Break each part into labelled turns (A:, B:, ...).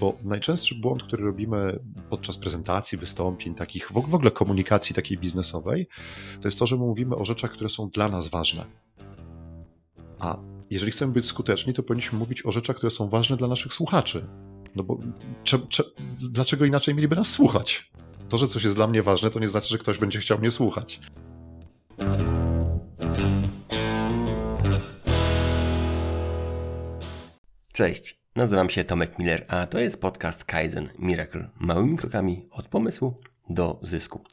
A: bo najczęstszy błąd, który robimy podczas prezentacji, wystąpień, takich w ogóle komunikacji takiej biznesowej, to jest to, że mówimy o rzeczach, które są dla nas ważne. A jeżeli chcemy być skuteczni, to powinniśmy mówić o rzeczach, które są ważne dla naszych słuchaczy. No bo cze, cze, dlaczego inaczej mieliby nas słuchać? To, że coś jest dla mnie ważne, to nie znaczy, że ktoś będzie chciał mnie słuchać.
B: Cześć, nazywam się Tomek Miller, a to jest podcast Kaizen Miracle. Małymi krokami od pomysłu do zysku.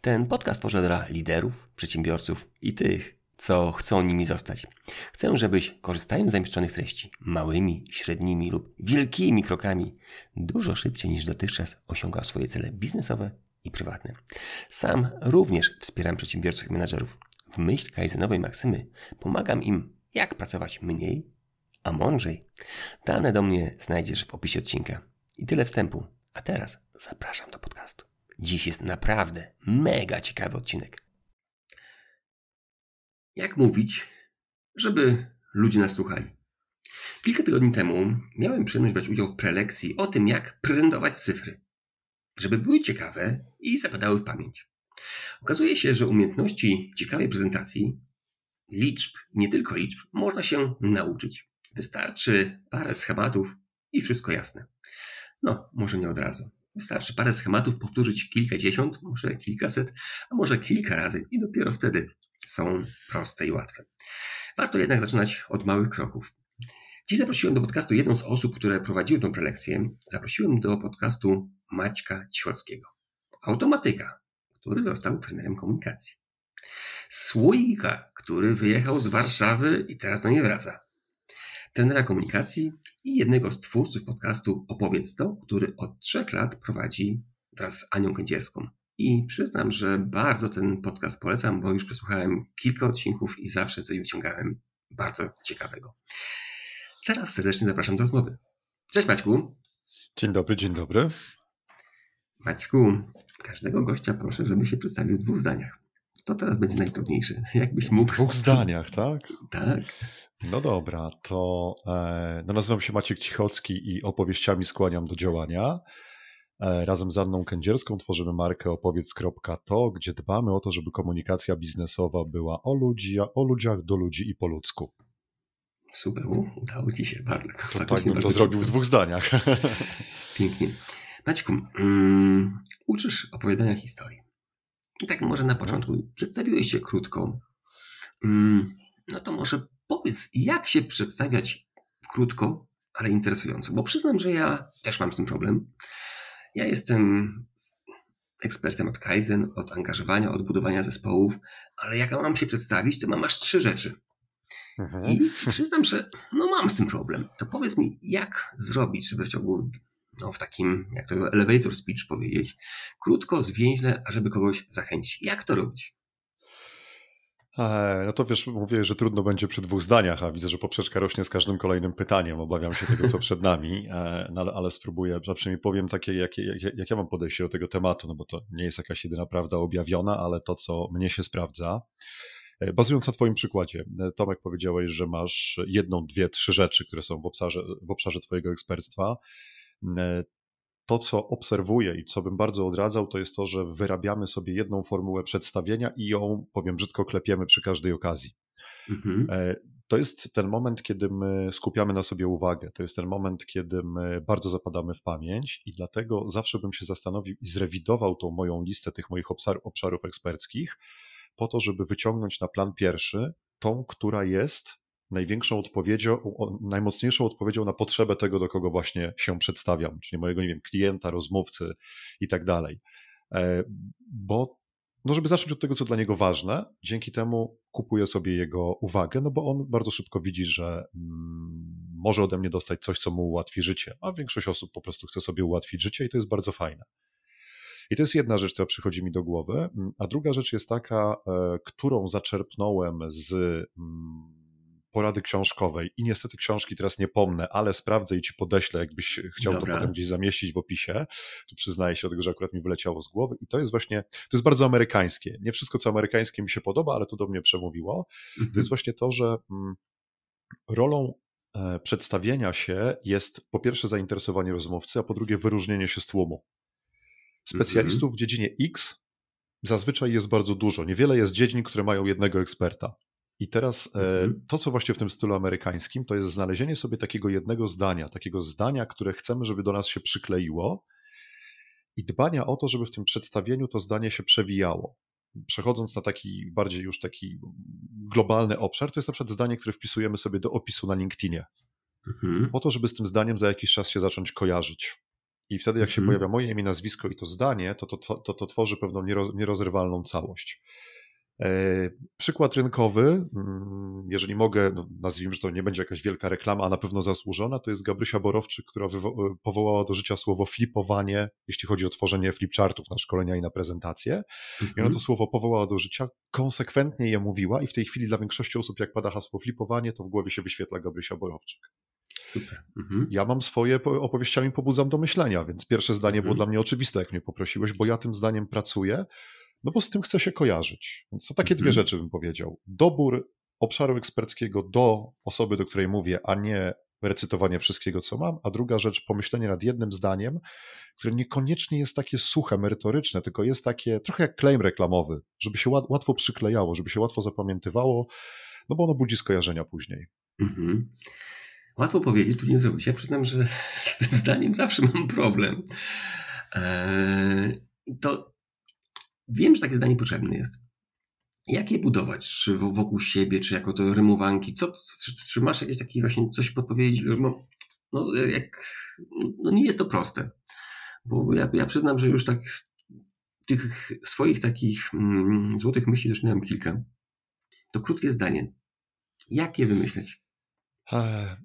B: Ten podcast tworzę dla liderów, przedsiębiorców i tych, co chcą nimi zostać. Chcę, żebyś korzystając z zamieszczonych treści małymi, średnimi lub wielkimi krokami dużo szybciej niż dotychczas osiągał swoje cele biznesowe i prywatne. Sam również wspieram przedsiębiorców i menadżerów. W myśl kaizenowej maksymy pomagam im, jak pracować mniej, a mądrzej. Dane do mnie znajdziesz w opisie odcinka. I tyle wstępu. A teraz zapraszam do podcastu. Dziś jest naprawdę mega ciekawy odcinek. Jak mówić, żeby ludzie nas słuchali? Kilka tygodni temu miałem przyjemność brać udział w prelekcji o tym, jak prezentować cyfry, żeby były ciekawe i zapadały w pamięć. Okazuje się, że umiejętności ciekawej prezentacji, liczb, nie tylko liczb, można się nauczyć. Wystarczy parę schematów i wszystko jasne. No, może nie od razu. Wystarczy parę schematów powtórzyć kilkadziesiąt, może kilkaset, a może kilka razy i dopiero wtedy są proste i łatwe. Warto jednak zaczynać od małych kroków. Dziś zaprosiłem do podcastu jedną z osób, które prowadziły tę prelekcję. Zaprosiłem do podcastu Maćka Cichockiego. Automatyka, który został trenerem komunikacji. Słoika, który wyjechał z Warszawy i teraz do niej wraca. Trenera komunikacji i jednego z twórców podcastu Opowiedz to, który od trzech lat prowadzi wraz z Anią Kędzierską. I przyznam, że bardzo ten podcast polecam, bo już przesłuchałem kilka odcinków i zawsze coś wyciągałem bardzo ciekawego. Teraz serdecznie zapraszam do rozmowy. Cześć Maćku.
A: Dzień dobry, dzień dobry.
B: Maćku, każdego gościa proszę, żeby się przedstawił w dwóch zdaniach. To teraz będzie najtrudniejsze. Jakbyś mógł.
A: W dwóch zdaniach, tak?
B: Tak.
A: No dobra, to e, no nazywam się Maciek Cichocki i opowieściami skłaniam do działania. E, razem z Anną Kędzierską tworzymy markę opowiedz.to, gdzie dbamy o to, żeby komunikacja biznesowa była o, ludzi, o ludziach, do ludzi i po ludzku.
B: Super, udało Ci się bardzo.
A: To tak bym to zrobił w dwóch zdaniach.
B: Pięknie. Maćku, um, uczysz opowiadania historii. I tak może na początku przedstawiłeś się krótko. Um, no to może powiedz, jak się przedstawiać krótko, ale interesująco, bo przyznam, że ja też mam z tym problem. Ja jestem ekspertem od Kaizen, od angażowania, od budowania zespołów, ale jak mam się przedstawić, to mam aż trzy rzeczy. Mhm. I przyznam, że no mam z tym problem. To powiedz mi, jak zrobić, żeby w ciągu, no w takim, jak to elevator speech powiedzieć, krótko, zwięźle, ażeby kogoś zachęcić. Jak to robić?
A: No to wiesz, mówię, że trudno będzie przy dwóch zdaniach, a widzę, że poprzeczka rośnie z każdym kolejnym pytaniem. Obawiam się tego, co przed nami, e, no, ale, spróbuję, a przynajmniej powiem takie, jak, jak, jak ja mam podejście do tego tematu, no bo to nie jest jakaś jedyna prawda objawiona, ale to, co mnie się sprawdza. E, bazując na Twoim przykładzie, e, Tomek powiedziałeś, że masz jedną, dwie, trzy rzeczy, które są w obszarze, w obszarze Twojego ekspertstwa to, co obserwuję i co bym bardzo odradzał, to jest to, że wyrabiamy sobie jedną formułę przedstawienia i ją, powiem brzydko, klepiemy przy każdej okazji. Mhm. E, to jest ten moment, kiedy my skupiamy na sobie uwagę. To jest ten moment, kiedy my bardzo zapadamy w pamięć, i dlatego zawsze bym się zastanowił i zrewidował tą moją listę tych moich obszarów eksperckich, po to, żeby wyciągnąć na plan pierwszy tą, która jest największą odpowiedzią, najmocniejszą odpowiedzią na potrzebę tego, do kogo właśnie się przedstawiam, czyli mojego, nie wiem, klienta, rozmówcy i tak dalej. E, bo, no żeby zacząć od tego, co dla niego ważne, dzięki temu kupuję sobie jego uwagę, no bo on bardzo szybko widzi, że mm, może ode mnie dostać coś, co mu ułatwi życie, a większość osób po prostu chce sobie ułatwić życie i to jest bardzo fajne. I to jest jedna rzecz, która przychodzi mi do głowy, mm, a druga rzecz jest taka, e, którą zaczerpnąłem z mm, porady książkowej i niestety książki teraz nie pomnę, ale sprawdzę i ci podeślę, jakbyś chciał Dobra. to potem gdzieś zamieścić w opisie. Tu przyznaję się do tego, że akurat mi wyleciało z głowy i to jest właśnie, to jest bardzo amerykańskie. Nie wszystko, co amerykańskie mi się podoba, ale to do mnie przemówiło. Mhm. To jest właśnie to, że mm, rolą e, przedstawienia się jest po pierwsze zainteresowanie rozmówcy, a po drugie wyróżnienie się z tłumu. Specjalistów mhm. w dziedzinie X zazwyczaj jest bardzo dużo. Niewiele jest dziedzin, które mają jednego eksperta. I teraz e, mhm. to, co właśnie w tym stylu amerykańskim, to jest znalezienie sobie takiego jednego zdania, takiego zdania, które chcemy, żeby do nas się przykleiło i dbania o to, żeby w tym przedstawieniu to zdanie się przewijało. Przechodząc na taki bardziej już taki globalny obszar, to jest na przykład zdanie, które wpisujemy sobie do opisu na LinkedInie. Mhm. Po to, żeby z tym zdaniem za jakiś czas się zacząć kojarzyć. I wtedy, jak się mhm. pojawia moje imię, nazwisko i to zdanie, to to, to, to tworzy pewną nierozerwalną całość. E, przykład rynkowy, mm, jeżeli mogę, no nazwijmy, że to nie będzie jakaś wielka reklama, a na pewno zasłużona, to jest Gabrysia Borowczyk, która powołała do życia słowo flipowanie, jeśli chodzi o tworzenie flipchartów na szkolenia i na prezentacje. I ona mhm. to słowo powołała do życia, konsekwentnie je mówiła i w tej chwili dla większości osób, jak pada hasło flipowanie, to w głowie się wyświetla Gabrysia Borowczyk.
B: Super. Mhm.
A: Ja mam swoje opowieściami pobudzam do myślenia, więc pierwsze zdanie mhm. było dla mnie oczywiste, jak mnie poprosiłeś, bo ja tym zdaniem pracuję, no bo z tym chcę się kojarzyć. Więc to takie mhm. dwie rzeczy bym powiedział. Dobór obszaru eksperckiego do osoby, do której mówię, a nie recytowanie wszystkiego, co mam, a druga rzecz, pomyślenie nad jednym zdaniem, które niekoniecznie jest takie suche, merytoryczne, tylko jest takie trochę jak claim reklamowy, żeby się łatwo przyklejało, żeby się łatwo zapamiętywało, no bo ono budzi skojarzenia później. Mhm.
B: Łatwo powiedzieć, tu nie zrobić. Ja przyznam, że z tym zdaniem zawsze mam problem. Eee, to wiem, że takie zdanie potrzebne jest. Jak je budować? Czy wokół siebie, czy jako to rymowanki? Co, czy, czy masz jakieś takie właśnie coś podpowiedzieć? No, no, jak, no nie jest to proste. Bo ja, ja przyznam, że już tak tych swoich takich mm, złotych myśli miałem kilka. To krótkie zdanie. Jak je wymyśleć?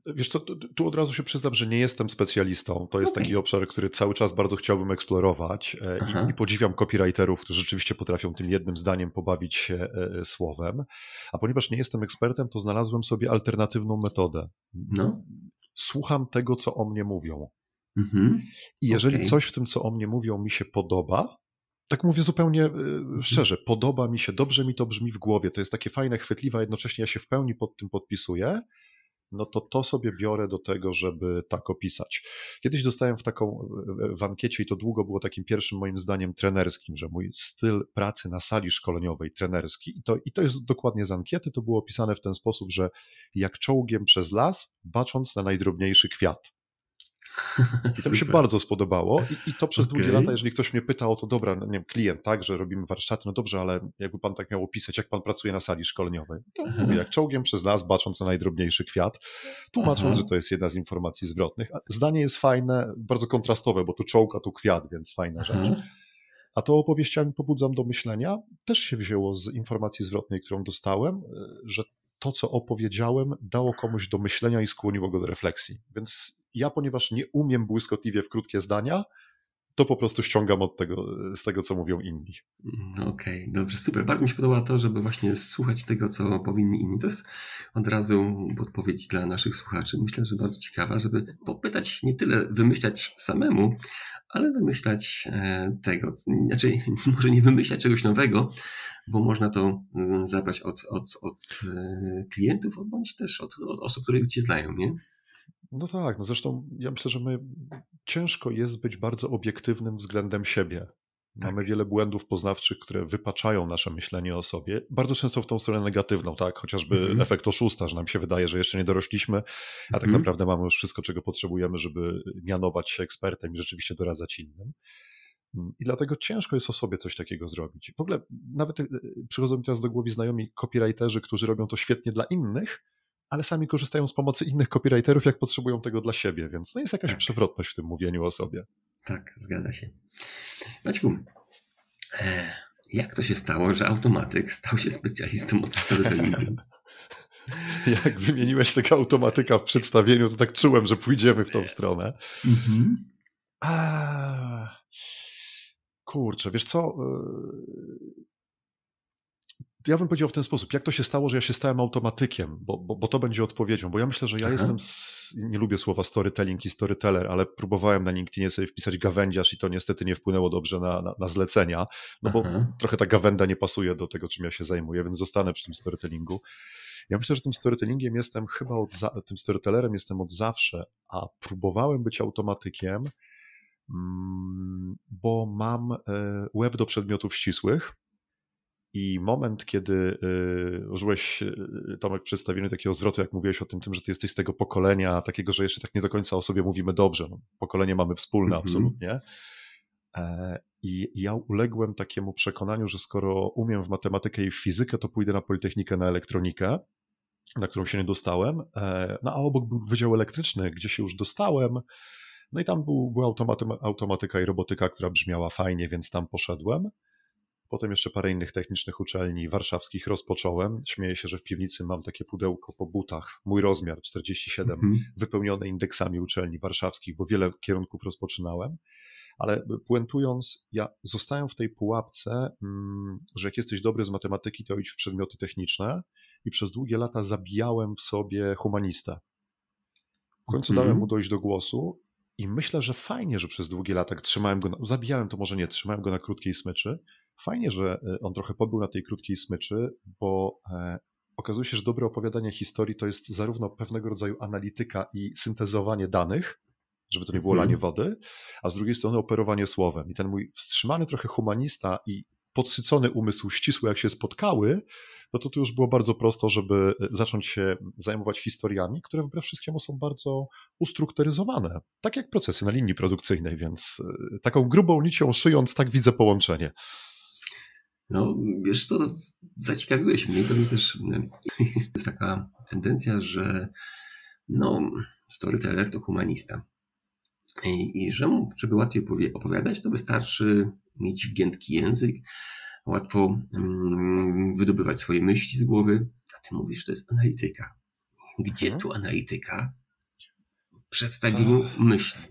A: Wiesz co, tu od razu się przyznam, że nie jestem specjalistą. To jest okay. taki obszar, który cały czas bardzo chciałbym eksplorować e, i, i, podziwiam copywriterów, którzy rzeczywiście potrafią tym jednym zdaniem pobawić się e, e, słowem. A ponieważ nie jestem ekspertem, to znalazłem sobie alternatywną metodę. No. Słucham tego, co o mnie mówią. Mhm. I jeżeli okay. coś w tym, co o mnie mówią, mi się podoba, tak mówię zupełnie mhm. szczerze, podoba mi się, dobrze mi to brzmi w głowie, to jest takie fajne, chwytliwe, a jednocześnie ja się w pełni pod tym podpisuję, no to to sobie biorę do tego, żeby tak opisać. Kiedyś dostałem w taką w ankiecie i to długo było takim pierwszym moim zdaniem trenerskim, że mój styl pracy na sali szkoleniowej trenerski i to, i to jest dokładnie z ankiety, to było opisane w ten sposób, że jak czołgiem przez las, bacząc na najdrobniejszy kwiat. I to mi się bardzo spodobało I, i, to przez okay. długie lata, jeżeli ktoś mnie pyta o to, dobra, no nie wiem, klient, tak, że robimy warsztaty, no dobrze, ale jakby pan tak miał opisać, jak pan pracuje na sali szkoleniowej, to Aha. mówię, jak czołgiem przez las, bacząc na najdrobniejszy kwiat, tłumacząc, Aha. że to jest jedna z informacji zwrotnych. Zdanie jest fajne, bardzo kontrastowe, bo tu czołg, a tu kwiat, więc fajna Aha. rzecz. A to opowieściami pobudzam do myślenia też się wzięło z informacji zwrotnej, którą dostałem, że to, co opowiedziałem, dało komuś do myślenia i skłoniło go do refleksji. Więc ja, ponieważ nie umiem błyskotliwie w krótkie zdania, to po prostu ściągam od tego, z tego, co mówią inni.
B: Mm, okej, okay, dobrze, super. Bardzo mi się podoba to, żeby właśnie słuchać tego, co powinni inni. To jest od razu podpowiedź dla naszych słuchaczy. Myślę, że bardzo ciekawa, żeby popytać, nie tyle wymyślać samemu, ale wymyślać e, tego, znaczy może nie wymyślać czegoś nowego, bo można to mm, zabrać od, od, od e, klientów, bądź też od, od osób, które cię znają, nie?
A: No tak, no zresztą ja myślę, że my ciężko jest być bardzo obiektywnym względem siebie. Tak. Mamy wiele błędów poznawczych, które wypaczają nasze myślenie o sobie, bardzo często w tą stronę negatywną, tak? Chociażby mm -hmm. efekt oszusta, że nam się wydaje, że jeszcze nie dorośliśmy, a tak mm -hmm. naprawdę mamy już wszystko, czego potrzebujemy, żeby mianować się ekspertem i rzeczywiście doradzać innym. Mm, I dlatego ciężko jest o sobie coś takiego zrobić. W ogóle nawet y, y, przychodzą mi teraz do głowy znajomi copywriterzy, którzy robią to świetnie dla innych, ale sami korzystają z pomocy innych copywriterów, jak potrzebują tego dla siebie, więc no jest jakaś tak. przewrotność w tym mówieniu o sobie.
B: Tak, zgadza się. Maćku, e, jak to się stało, że automatyk stał się specjalistą od storytellingu?
A: jak wymieniłeś tego automatyka w przedstawieniu, to tak czułem, że pójdziemy w tą stronę. Mhm. A, kurczę, wiesz co? Ja bym powiedział w ten sposób, jak to się stało, że ja się stałem automatykiem, bo, bo, bo to będzie odpowiedzią, bo ja myślę, że ja Aha. jestem, z, nie lubię słowa storytelling i storyteller, ale próbowałem na LinkedInie sobie wpisać gawędziarz i to niestety nie wpłynęło dobrze na, na, na zlecenia, no bo Aha. trochę ta gawenda nie pasuje do tego, czym ja się zajmuję, więc zostanę przy tym storytellingu. Ja myślę, że tym storytellingiem jestem chyba od za, tym storytellerem jestem od zawsze, a próbowałem być automatykiem, mm, bo mam e, web do przedmiotów ścisłych. I moment, kiedy y, użyłeś, y, Tomek, przedstawienie takiego zwrotu, jak mówiłeś o tym, tym, że ty jesteś z tego pokolenia, takiego, że jeszcze tak nie do końca o sobie mówimy dobrze. No, pokolenie mamy wspólne, mm -hmm. absolutnie. E, I ja uległem takiemu przekonaniu, że skoro umiem w matematykę i w fizykę, to pójdę na Politechnikę, na elektronikę, na którą się nie dostałem. E, no a obok był Wydział Elektryczny, gdzie się już dostałem. No i tam był, była automatyka i robotyka, która brzmiała fajnie, więc tam poszedłem. Potem jeszcze parę innych technicznych uczelni warszawskich rozpocząłem. Śmieję się, że w piwnicy mam takie pudełko po butach, mój rozmiar 47, mhm. wypełnione indeksami uczelni warszawskich, bo wiele kierunków rozpoczynałem. Ale puentując, ja zostałem w tej pułapce, mm, że jak jesteś dobry z matematyki, to idź w przedmioty techniczne i przez długie lata zabijałem w sobie humanistę. W końcu mm. dałem mu dojść do głosu i myślę, że fajnie, że przez długie lata trzymałem go, na, zabijałem to może nie, trzymałem go na krótkiej smyczy. Fajnie, że e, on trochę pobył na tej krótkiej smyczy, bo e, okazuje się, że dobre opowiadanie historii to jest zarówno pewnego rodzaju analityka i syntezowanie danych, żeby to nie było lanie mhm. wody, a z drugiej strony operowanie słowem. I ten mój wstrzymany trochę humanista i podsycony umysł ścisły, jak się spotkały, no to tu już było bardzo prosto, żeby zacząć się zajmować historiami, które wbrew wszystkiemu są bardzo ustrukturyzowane. Tak jak procesy na linii produkcyjnej, więc e, taką grubą nicią szyjąc, tak widzę połączenie.
B: No, wiesz co, zaciekawiłeś mnie, mi też jest taka tendencja, że no, storyteller to humanista. I, i że, żeby łatwiej opowiadać, to wystarczy mieć giętki język, łatwo um, wydobywać swoje myśli z głowy. A ty mówisz, że to jest analityka. Gdzie mhm. tu analityka? W przedstawieniu myśli.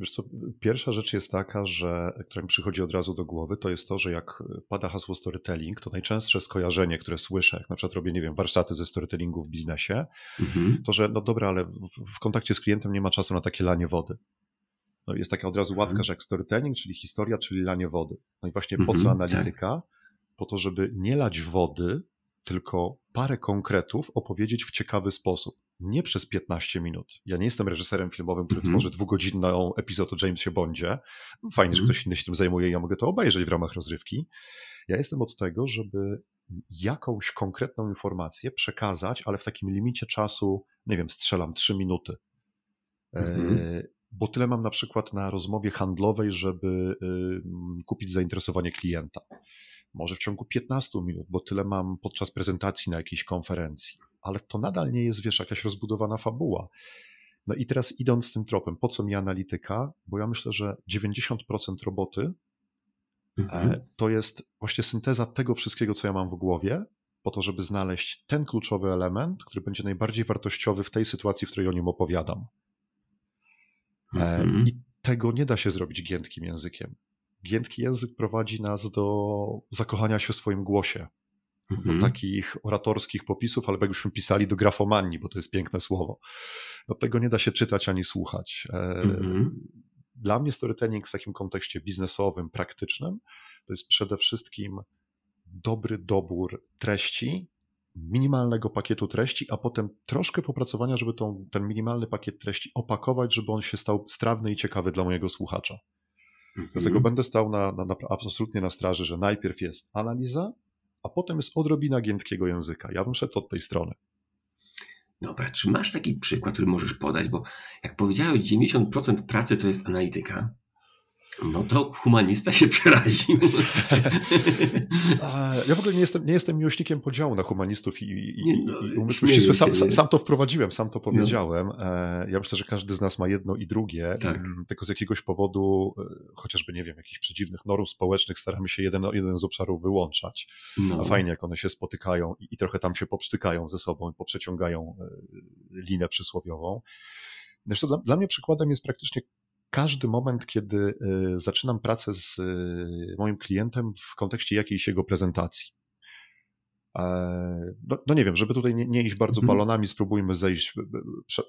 A: Wiesz co, pierwsza rzecz jest taka, że, która mi przychodzi od razu do głowy, to jest to, że jak pada hasło storytelling, to najczęstsze skojarzenie, które słyszę, jak na przykład robię, nie wiem, warsztaty ze storytellingu w biznesie, mhm. to że no dobra, ale w, w, kontakcie z klientem nie ma czasu na takie lanie wody. No jest taka od razu łatka, mhm. że jak storytelling, czyli historia, czyli lanie wody. No i właśnie po co mhm, analityka? Tak. Po to, żeby nie lać wody, tylko parę konkretów opowiedzieć w ciekawy sposób. Nie przez 15 minut. Ja nie jestem reżyserem filmowym, który mm -hmm. tworzy dwugodzinną epizod o Jamesie Bondzie. Fajnie, mm -hmm. że mhm. ktoś inny się tym zajmuje i ja mogę to obejrzeć w ramach rozrywki. Ja jestem od tego, żeby jakąś konkretną informację przekazać, ale w takim limicie czasu, nie wiem, strzelam 3 minuty. Mm -hmm. bo tyle mam na przykład na rozmowie handlowej, żeby y, kupić zainteresowanie klienta może w ciągu 15 minut, bo tyle mam podczas prezentacji na jakiejś konferencji, ale to nadal nie jest, wiesz, jakaś rozbudowana fabuła. No i teraz idąc tym tropem, po co mi analityka? Bo ja myślę, że 90% roboty mhm. E, to jest właśnie synteza tego wszystkiego, co ja mam w głowie, po to, żeby znaleźć ten kluczowy element, który będzie najbardziej wartościowy w tej sytuacji, w której o nim opowiadam. E, mhm. I tego nie da się zrobić giętkim językiem giętki język prowadzi nas do zakochania się w swoim głosie. Mhm. Do takich oratorskich popisów, albo jakbyśmy pisali do grafomanii, bo to jest piękne słowo. Do tego nie da się czytać ani słuchać. E, mhm. Dla mnie storytelling w takim kontekście biznesowym, praktycznym, to jest przede wszystkim dobry dobór treści, minimalnego pakietu treści, a potem troszkę popracowania, żeby tą, ten minimalny pakiet treści opakować, żeby on się stał strawny i ciekawy dla mojego słuchacza. Mhm. Dlatego będę stał na, na, na, absolutnie na straży, że najpierw jest analiza, a potem jest odrobina giętkiego języka. Ja bym szedł od tej strony.
B: Dobra, czy masz taki przykład, który możesz podać? Bo jak powiedziałeś, 90% pracy to jest analityka. No to humanista się przeraził.
A: Ja w ogóle nie jestem, nie jestem miłośnikiem podziału na humanistów i, i, no, i. Sam, sam, to wprowadziłem, sam to no. powiedziałem. No. Ja myślę, że każdy z nas ma jedno i drugie. Tak. Tylko z jakiegoś powodu, e, chociażby, nie wiem, jakichś przedziwnych norm społecznych, staramy się jeden, jeden z obszarów wyłączać. No. A fajnie, jak one się spotykają i, i trochę tam się poprztykają ze sobą i poprzeciągają e, linę przysłowiową. Zresztą dla, dla mnie przykładem jest praktycznie każdy moment, kiedy y, zaczynam pracę z y, moim klientem w kontekście jakiejś jego prezentacji. E, no, no nie wiem, żeby tutaj nie, nie iść bardzo mhm. balonami, spróbujmy zejść,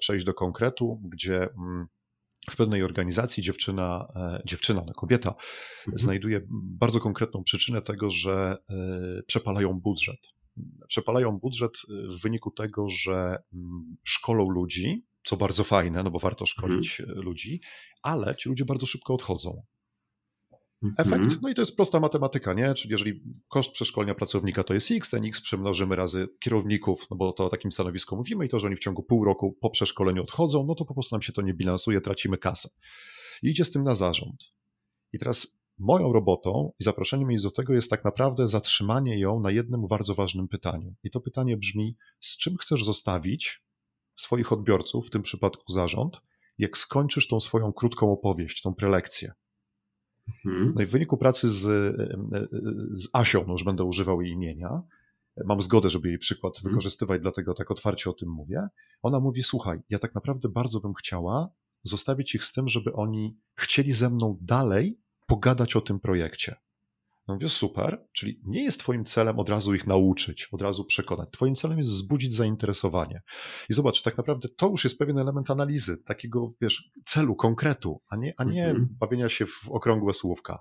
A: przejść do konkretu, gdzie mm, w pewnej organizacji dziewczyna, e, dziewczyna, no kobieta, mhm. znajduje bardzo konkretną przyczynę tego, że e, przepalają budżet. przepalają budżet w wyniku tego, że mm, szkolą ludzi, co bardzo fajne, no bo warto szkolić mhm. ludzi, ale ci ludzie bardzo szybko odchodzą. Efekt, mhm. no i to jest prosta matematyka, nie? Czyli jeżeli koszt przeszkolenia pracownika to jest x, ten x przemnożymy razy kierowników, no bo to o takim stanowisku mówimy i to, że oni w ciągu pół roku po przeszkoleniu odchodzą, no to po prostu nam się to nie bilansuje, tracimy kasę. I idzie z tym na zarząd. I teraz moją robotą i zaproszeniem jej do tego jest tak naprawdę zatrzymanie ją na jednym bardzo ważnym pytaniu. I to pytanie brzmi, z czym chcesz zostawić swoich odbiorców, w tym przypadku zarząd, jak skończysz tą swoją krótką opowieść, tą prelekcję. Mhm. No i w wyniku pracy z, z Asią, no już będę używał jej imienia, mam zgodę, żeby jej przykład mhm. wykorzystywać, dlatego tak otwarcie o tym mówię. Ona mówi: Słuchaj, ja tak naprawdę bardzo bym chciała zostawić ich z tym, żeby oni chcieli ze mną dalej pogadać o tym projekcie. No mówię, super, czyli nie jest Twoim celem od razu ich nauczyć, od razu przekonać. Twoim celem jest wzbudzić zainteresowanie. I zobacz, tak naprawdę to już jest pewien element analizy, takiego, wiesz, celu, konkretu, a nie, a nie mhm. bawienia się w okrągłe słówka.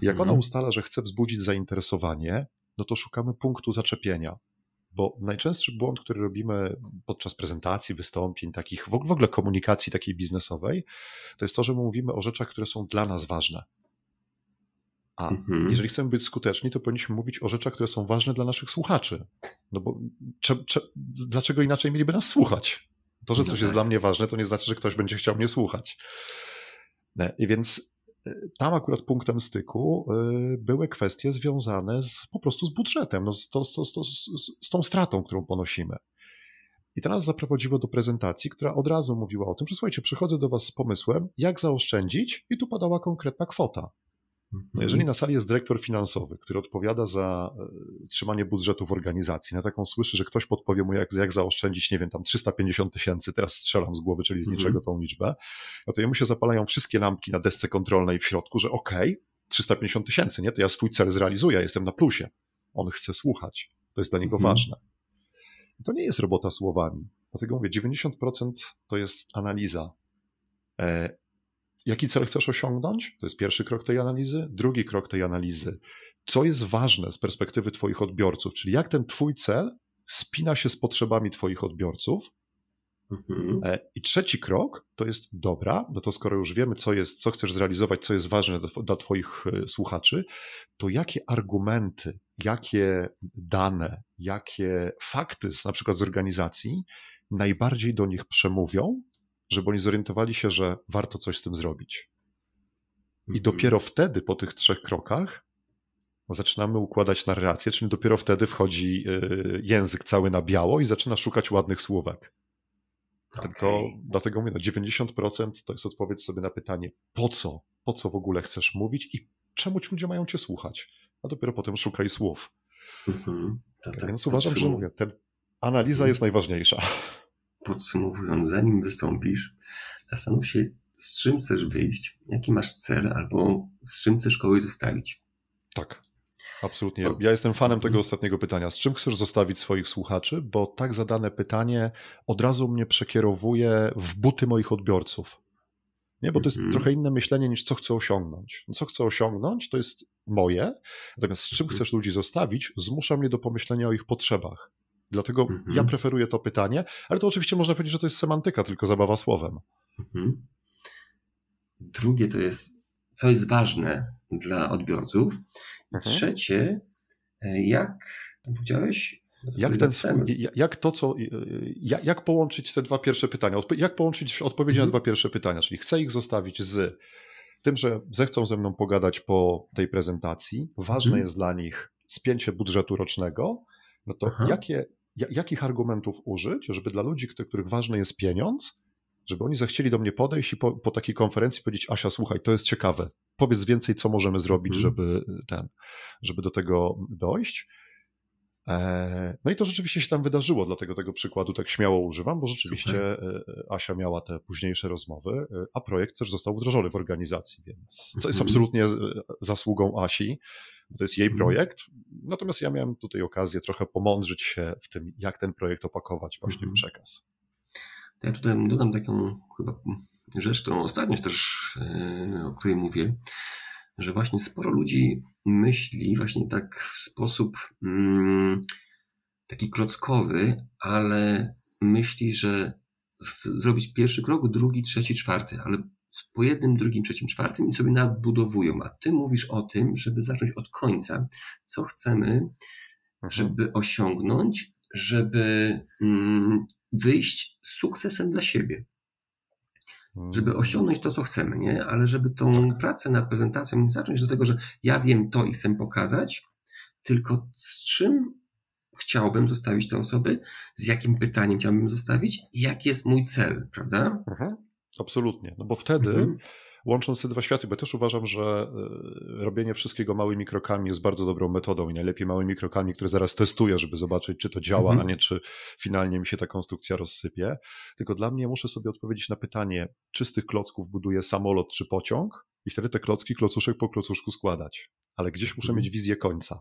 A: Jak ona mhm. ustala, że chce wzbudzić zainteresowanie, no to szukamy punktu zaczepienia. Bo najczęstszy błąd, który robimy podczas prezentacji, wystąpień, takich w ogóle komunikacji takiej biznesowej, to jest to, że mówimy o rzeczach, które są dla nas ważne. A mhm. jeżeli chcemy być skuteczni, to powinniśmy mówić o rzeczach, które są ważne dla naszych słuchaczy. No bo cze, cze, dlaczego inaczej mieliby nas słuchać? To, że no coś tak. jest dla mnie ważne, to nie znaczy, że ktoś będzie chciał mnie słuchać. I więc e, tam akurat punktem styku e, były kwestie związane z, po prostu z budżetem, no z, to, z, to, z, z tą stratą, którą ponosimy. I to nas zaprowadziło do prezentacji, która od razu mówiła o tym, że słuchajcie, przychodzę do Was z pomysłem, jak zaoszczędzić, i tu padała konkretna kwota. No jeżeli mhm. na sali jest dyrektor finansowy, który odpowiada za e, trzymanie budżetu w organizacji, na taką słyszy, że ktoś podpowie mu, jak, jak zaoszczędzić, nie wiem, tam 350 tysięcy, teraz strzelam z głowy, czyli z mhm. niczego tą liczbę, no to jemu się zapalają wszystkie lampki na desce kontrolnej w środku, że okej, okay, 350 tysięcy, nie, to ja swój cel zrealizuję, jestem na plusie. On chce słuchać, to jest dla niego mhm. ważne. I to nie jest robota słowami. Dlatego mówię, 90% to jest analiza. Jaki cel chcesz osiągnąć? To jest pierwszy krok tej analizy. Drugi krok tej analizy. Co jest ważne z perspektywy Twoich odbiorców, czyli jak ten Twój cel spina się z potrzebami Twoich odbiorców. Mhm. E, I trzeci krok to jest dobra, no to skoro już wiemy, co jest, co chcesz zrealizować, co jest ważne dla Twoich e, słuchaczy, to jakie argumenty, jakie dane, jakie fakty, z, na przykład z organizacji, najbardziej do nich przemówią, żeby oni zorientowali się, że warto coś z tym zrobić. I mhm. dopiero wtedy, po tych trzech krokach, zaczynamy układać narrację, czyli dopiero wtedy wchodzi y, język cały na biało i zaczyna szukać ładnych słówek. Okay. Tylko dlatego mówię, no 90% to jest odpowiedź sobie na pytanie, po co, po co w ogóle chcesz mówić i czemu ci ludzie mają cię słuchać, a dopiero potem szukaj słów. Mm-hmm. tak, Więc uważam, że mówię, ten analiza mm. jest najważniejsza
B: podsumowując, zanim wystąpisz, zastanów się, z czym chcesz wyjść, jaki masz cel, albo z czym chcesz kogoś zostawić.
A: Tak, absolutnie. Ja jestem fanem tego ostatniego pytania. Z czym chcesz zostawić swoich słuchaczy? Bo tak zadane pytanie od razu mnie przekierowuje w buty moich odbiorców. Nie, bo to jest mm -hmm. trochę inne myślenie niż co chcę osiągnąć. No, co chcę osiągnąć, to jest moje, natomiast z czym mhm. chcesz ludzi zostawić, zmusza mnie do pomyślenia o ich potrzebach. Dlatego mhm. ja preferuję to pytanie, ale to oczywiście można powiedzieć, że to jest semantyka, tylko zabawa słowem. Mhm.
B: Drugie to jest, co jest ważne dla odbiorców. Mhm. Trzecie, e, jak powiedziałeś?
A: Jak, ten swój, jak to, co, jak, jak, połączyć te dwa pierwsze pytania? Jak połączyć odpowiedzi mhm. na dwa pierwsze pytania? Czyli chcę ich zostawić z tym, że zechcą ze mną pogadać po tej prezentacji. Ważne mhm. jest dla nich spięcie budżetu rocznego. No to jakie jakich argumentów użyć, żeby dla ludzi, których ważny jest pieniądz, żeby oni zechcieli do mnie podejść i po, po takiej konferencji powiedzieć, Asia, słuchaj, to jest ciekawe, powiedz więcej, co możemy zrobić, mm. żeby, ten, żeby do tego dojść. E, no i to rzeczywiście się tam wydarzyło, dlatego tego przykładu tak śmiało używam, bo rzeczywiście Super. E, Asia miała te późniejsze rozmowy, e, a projekt też został wdrożony w organizacji, więc co jest mhm. absolutnie zasługą Asi, to jest jej mhm. projekt. Natomiast ja miałem tutaj okazję trochę pomądrzyć się w tym, jak ten projekt opakować właśnie w mhm. przekaz.
B: Ja tutaj dodam taką chyba rzecz, którą ostatnio też, o której mówię, że właśnie sporo ludzi myśli właśnie tak w sposób mm, taki klockowy, ale myśli, że zrobić pierwszy krok, drugi, trzeci, czwarty, ale po jednym, drugim, trzecim, czwartym i sobie nadbudowują. A ty mówisz o tym, żeby zacząć od końca, co chcemy, mhm. żeby osiągnąć, żeby mm, wyjść z sukcesem dla siebie. Żeby osiągnąć to, co chcemy, nie? Ale żeby tą tak. pracę nad prezentacją nie zacząć do tego, że ja wiem to i chcę pokazać, tylko z czym chciałbym zostawić te osoby, z jakim pytaniem chciałbym zostawić i jaki jest mój cel, prawda?
A: Mhm. Absolutnie, no bo wtedy mhm. Łącząc te dwa światy, bo też uważam, że e, robienie wszystkiego małymi krokami jest bardzo dobrą metodą i najlepiej małymi krokami, które zaraz testuję, żeby zobaczyć, czy to działa, mhm. a nie czy finalnie mi się ta konstrukcja rozsypie. Tylko dla mnie muszę sobie odpowiedzieć na pytanie, czy z tych klocków buduję samolot czy pociąg i wtedy te klocki klocuszek po klocuszku składać. Ale gdzieś muszę mhm. mieć wizję końca.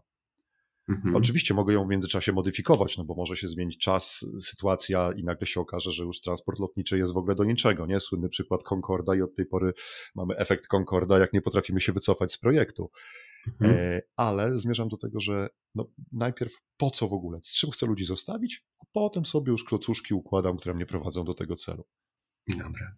A: Mhm. Oczywiście mogę ją w międzyczasie modyfikować, no bo może się zmienić czas, sytuacja i nagle się okaże, że już transport lotniczy jest w ogóle do niczego, nie? Słynny przykład Concorda i od tej pory mamy efekt Concorda, jak nie potrafimy się wycofać z projektu. Mhm. E, ale zmierzam do tego, że no, najpierw po co w ogóle, z czym chcę ludzi zostawić, a potem sobie już klocuszki układam, które mnie prowadzą do tego celu.
B: Dobra.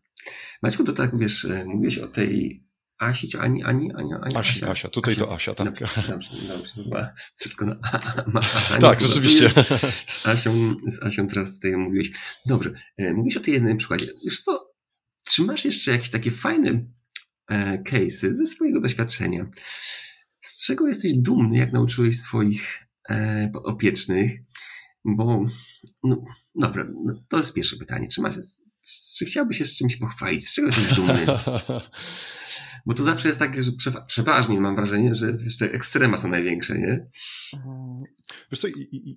B: Maćku, to tak, wiesz, e, mówiłeś o tej Asi, czy Ani, Ani, Ania,
A: Ania, Asia, Asia, Asia. tutaj Asia. to Asia, tak.
B: Dobrze, dobrze, dobrze była wszystko na a,
A: Tak, rzeczywiście.
B: Z Asią, z Asią teraz tutaj mówiłeś. Dobrze, e, mówisz o tej jednym przykładzie. Wiesz co, czy masz jeszcze jakieś takie fajne e, case'y ze swojego doświadczenia? Z czego jesteś dumny, jak nauczyłeś swoich e, podopiecznych? Bo, no, dobra, no, to jest pierwsze pytanie. Czy masz, czy chciałbyś się z czymś pochwalić? Z czego jesteś dumny? Bo to zawsze jest tak, że przeważnie mam wrażenie, że wiesz, te ekstrema są największe, nie?
A: Mhm. Wiesz co,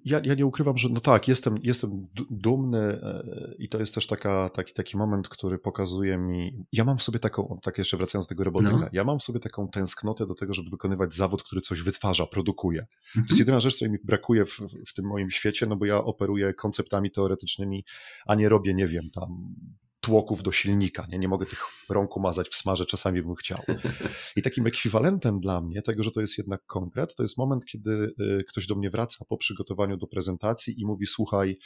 A: ja, ja nie ukrywam, że no tak, jestem, jestem dumny e, i to jest też taka, taki, taki moment, który pokazuje mi, ja mam w sobie taką, tak jeszcze wracając do tego robotyka, no. ja mam w sobie taką tęsknotę do tego, żeby wykonywać zawód, który coś wytwarza, produkuje. Mhm. To jest mhm. jedyna rzecz, której mi brakuje w, w tym moim świecie, no bo ja operuję konceptami teoretycznymi, a nie robię, nie wiem, tam tłoków do silnika. Nie, nie mogę tych rąk umazać w smarze, czasami bym chciał. I takim ekwiwalentem dla mnie tego, że to jest jednak konkret, to jest moment, kiedy y, ktoś do mnie wraca po przygotowaniu do prezentacji i mówi: Słuchaj,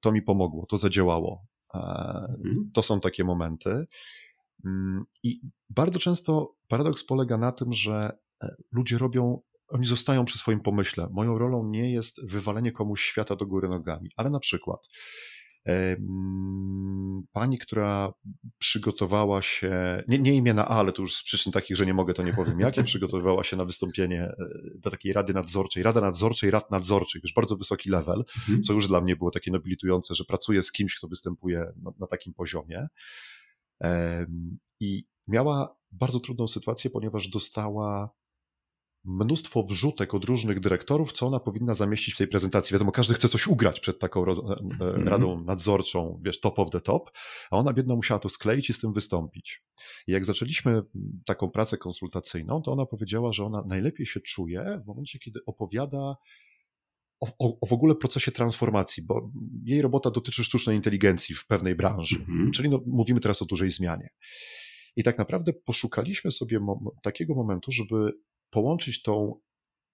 A: to mi pomogło, to zadziałało. Mhm. To są takie momenty. Mm, I bardzo często paradoks polega na tym, że e, ludzie robią oni zostają przy swoim pomyśle. Moją rolą nie jest wywalenie komuś świata do góry nogami, ale na przykład Pani, która przygotowała się, nie, nie imię na A, ale to już z przyczyn takich, że nie mogę, to nie powiem jakie, przygotowywała się na wystąpienie e, do takiej rady nadzorczej, rada nadzorczej, rad nadzorczych, już bardzo wysoki level, mhm. co już dla mnie było takie nobilitujące, że pracuję z kimś, kto występuje na, na takim poziomie. I miała bardzo trudną sytuację, ponieważ dostała mnóstwo wrzutek od różnych dyrektorów, co ona powinna zamieścić w tej prezentacji. Wiadomo, każdy chce coś ugrać przed taką mm. radą nadzorczą, wiesz, top of the top, a ona biedna musiała to skleić i z tym wystąpić. I jak zaczęliśmy taką pracę konsultacyjną, to ona powiedziała, że ona najlepiej się czuje w momencie, kiedy opowiada o, o, o, w ogóle procesie transformacji, bo jej robota dotyczy sztucznej inteligencji w pewnej branży, -hmm. czyli no, mówimy teraz o dużej zmianie. I tak naprawdę poszukaliśmy sobie takiego momentu, żeby połączyć tą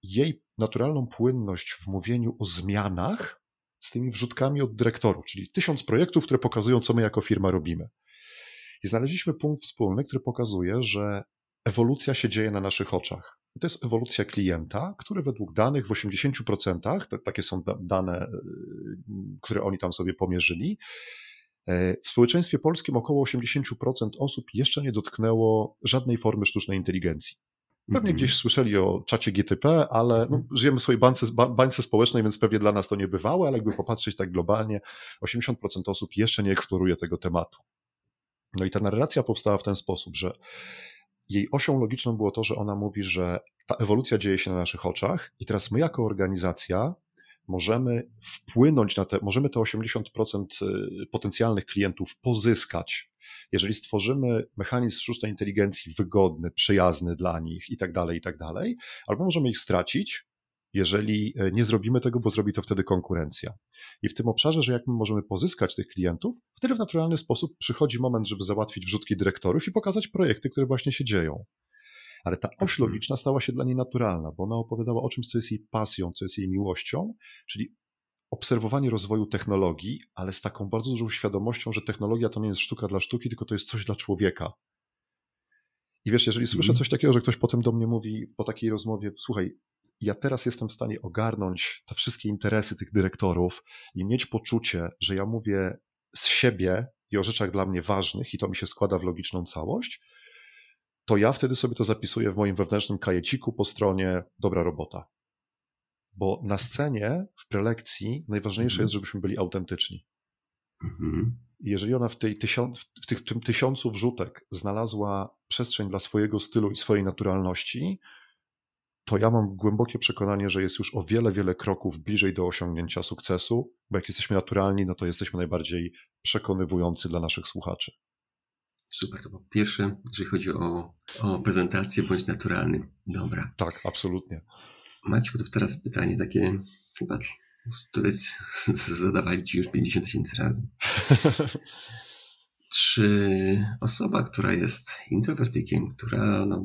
A: jej naturalną płynność w mówieniu o zmianach z tymi wrzutkami od dyrektorów, czyli tysiąc projektów, które pokazują, co my jako firma robimy. I znaleźliśmy punkt wspólny, który pokazuje, że ewolucja się dzieje na naszych oczach. To jest ewolucja klienta, który według danych w 80%, takie są dane, y, które oni tam sobie pomierzyli, e, w społeczeństwie polskim około 80% osób jeszcze nie dotknęło żadnej formy sztucznej inteligencji. Pewnie gdzieś słyszeli o czacie GTP, ale no, mhm. żyjemy w swojej bańce, bańce społecznej, więc pewnie dla nas to nie bywało, ale jakby popatrzeć tak globalnie, 80% osób jeszcze nie eksploruje tego tematu. No i ta narracja powstała w ten sposób, że jej osią logiczną było to, że ona mówi, że ta ewolucja dzieje się na naszych oczach i teraz my jako organizacja możemy wpłynąć na te, możemy te 80% y, potencjalnych klientów pozyskać jeżeli stworzymy mechanizm sztucznej inteligencji wygodny, przyjazny dla nich i tak dalej, i tak dalej, albo możemy ich stracić, jeżeli e, nie zrobimy tego, bo zrobi to wtedy konkurencja. I w tym obszarze, że jak my możemy pozyskać tych klientów, wtedy w naturalny sposób przychodzi moment, żeby załatwić wrzutki dyrektorów i pokazać projekty, które właśnie się dzieją. Ale ta oś mhm. logiczna stała się dla niej naturalna, bo ona opowiadała o czymś, co jest jej pasją, co jest jej miłością, czyli obserwowanie rozwoju technologii, ale z taką bardzo dużą świadomością, że technologia to nie jest sztuka dla sztuki, tylko to jest coś dla człowieka. I wiesz, jeżeli słyszę mhm. coś takiego, że ktoś potem do mnie mówi po takiej rozmowie, słuchaj, ja teraz jestem w stanie ogarnąć te wszystkie interesy tych dyrektorów i mieć poczucie, że ja mówię z siebie i o rzeczach dla mnie ważnych i to mi się składa w logiczną całość, to ja wtedy sobie to zapisuję w moim wewnętrznym kajeciku po stronie dobra robota. Bo na scenie, w prelekcji, najważniejsze mhm. jest, żebyśmy byli autentyczni. Mhm. Jeżeli ona w, tej w tych, tym tysiącu wrzutek znalazła przestrzeń dla swojego stylu i swojej naturalności, to ja mam głębokie przekonanie, że jest już o wiele, wiele kroków bliżej do osiągnięcia sukcesu, bo jak jesteśmy naturalni, no to jesteśmy najbardziej przekonywujący dla naszych słuchaczy.
B: Super, to po pierwsze, jeżeli chodzi o, o prezentację, bądź naturalny. Dobra.
A: Tak, absolutnie.
B: Maciek, to teraz pytanie takie, chyba, które zadawali ci już 50 tysięcy razy. Czy osoba, która jest introwertykiem, która no,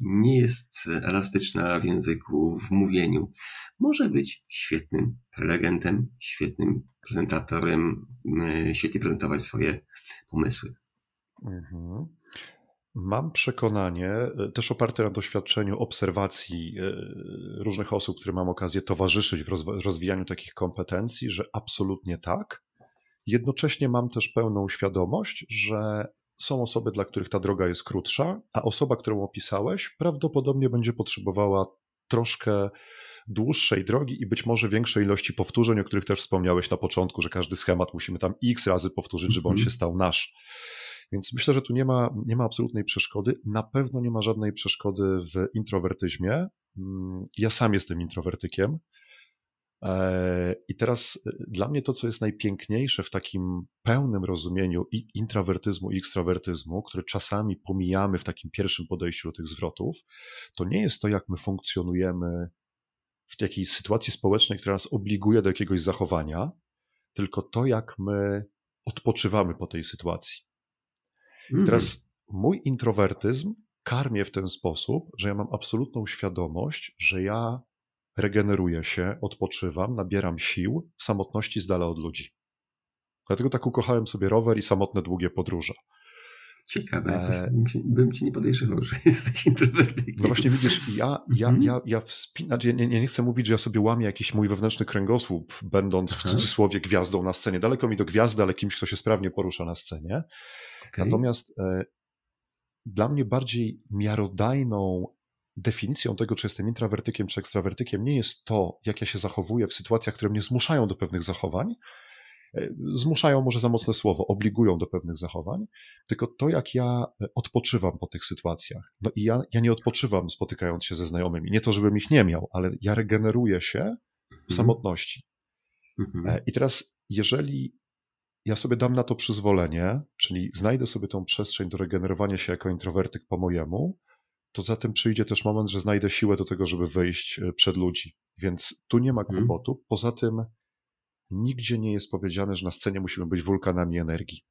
B: nie jest elastyczna w języku, w mówieniu, może być świetnym prelegentem, świetnym prezentatorem, świetnie prezentować swoje pomysły. Mhm.
A: Mam przekonanie, e, też oparte na doświadczeniu obserwacji e, różnych osób, które mam okazję towarzyszyć w rozwijaniu takich kompetencji, że absolutnie tak. Jednocześnie mam też pełną świadomość, że są osoby, dla których ta droga jest krótsza, a osoba, którą opisałeś, prawdopodobnie będzie potrzebowała troszkę dłuższej drogi i być może większej ilości powtórzeń, o których też wspomniałeś na początku, że każdy schemat musimy tam x razy powtórzyć, żeby on mhm. się stał nasz. Więc myślę, że tu nie ma, nie ma absolutnej przeszkody. Na pewno nie ma żadnej przeszkody w introwertyzmie. Mm, ja sam jestem introwertykiem. E, I teraz e, dla mnie to, co jest najpiękniejsze w takim pełnym rozumieniu i introwertyzmu i ekstrawertyzmu, który czasami pomijamy w takim pierwszym podejściu do tych zwrotów, to nie jest to, jak my funkcjonujemy w jakiejś sytuacji społecznej, która nas obliguje do jakiegoś zachowania, tylko to, jak my odpoczywamy po tej sytuacji. Mm. Teraz mój introwertyzm karmię w ten sposób, że ja mam absolutną świadomość, że ja regeneruję się, odpoczywam, nabieram sił w samotności z dala od ludzi. Dlatego tak ukochałem sobie rower i samotne długie podróże.
B: Ciekawe, e... bym, się, bym ci nie podejrzewał, że jesteś introwertykiem.
A: No właśnie widzisz, ja, ja, mm -hmm. ja, ja wspinam, ja nie, nie chcę mówić, że ja sobie łamię jakiś mój wewnętrzny kręgosłup, będąc w cudzysłowie gwiazdą na scenie. Daleko mi do gwiazdy, ale kimś, kto się sprawnie porusza na scenie. Okay. Natomiast e, dla mnie bardziej miarodajną definicją tego, czy jestem intrawertykiem, czy ekstrawertykiem, nie jest to, jak ja się zachowuję w sytuacjach, które mnie zmuszają do pewnych zachowań, zmuszają może za mocne słowo, obligują do pewnych zachowań, tylko to, jak ja e, odpoczywam po tych sytuacjach. No i ja, ja nie odpoczywam spotykając się ze znajomymi. Nie to, żebym ich nie miał, ale ja regeneruję się w mhm. samotności. Mhm. I teraz, jeżeli ja sobie dam na to przyzwolenie, czyli znajdę sobie tą przestrzeń do regenerowania się jako introwertyk po mojemu, to za tym przyjdzie też moment, że znajdę siłę do tego, żeby wyjść e, przed ludzi. Więc tu nie ma mhm. kłopotu. Poza tym nigdzie nie jest powiedziane, że na scenie musimy być wulkanami energii.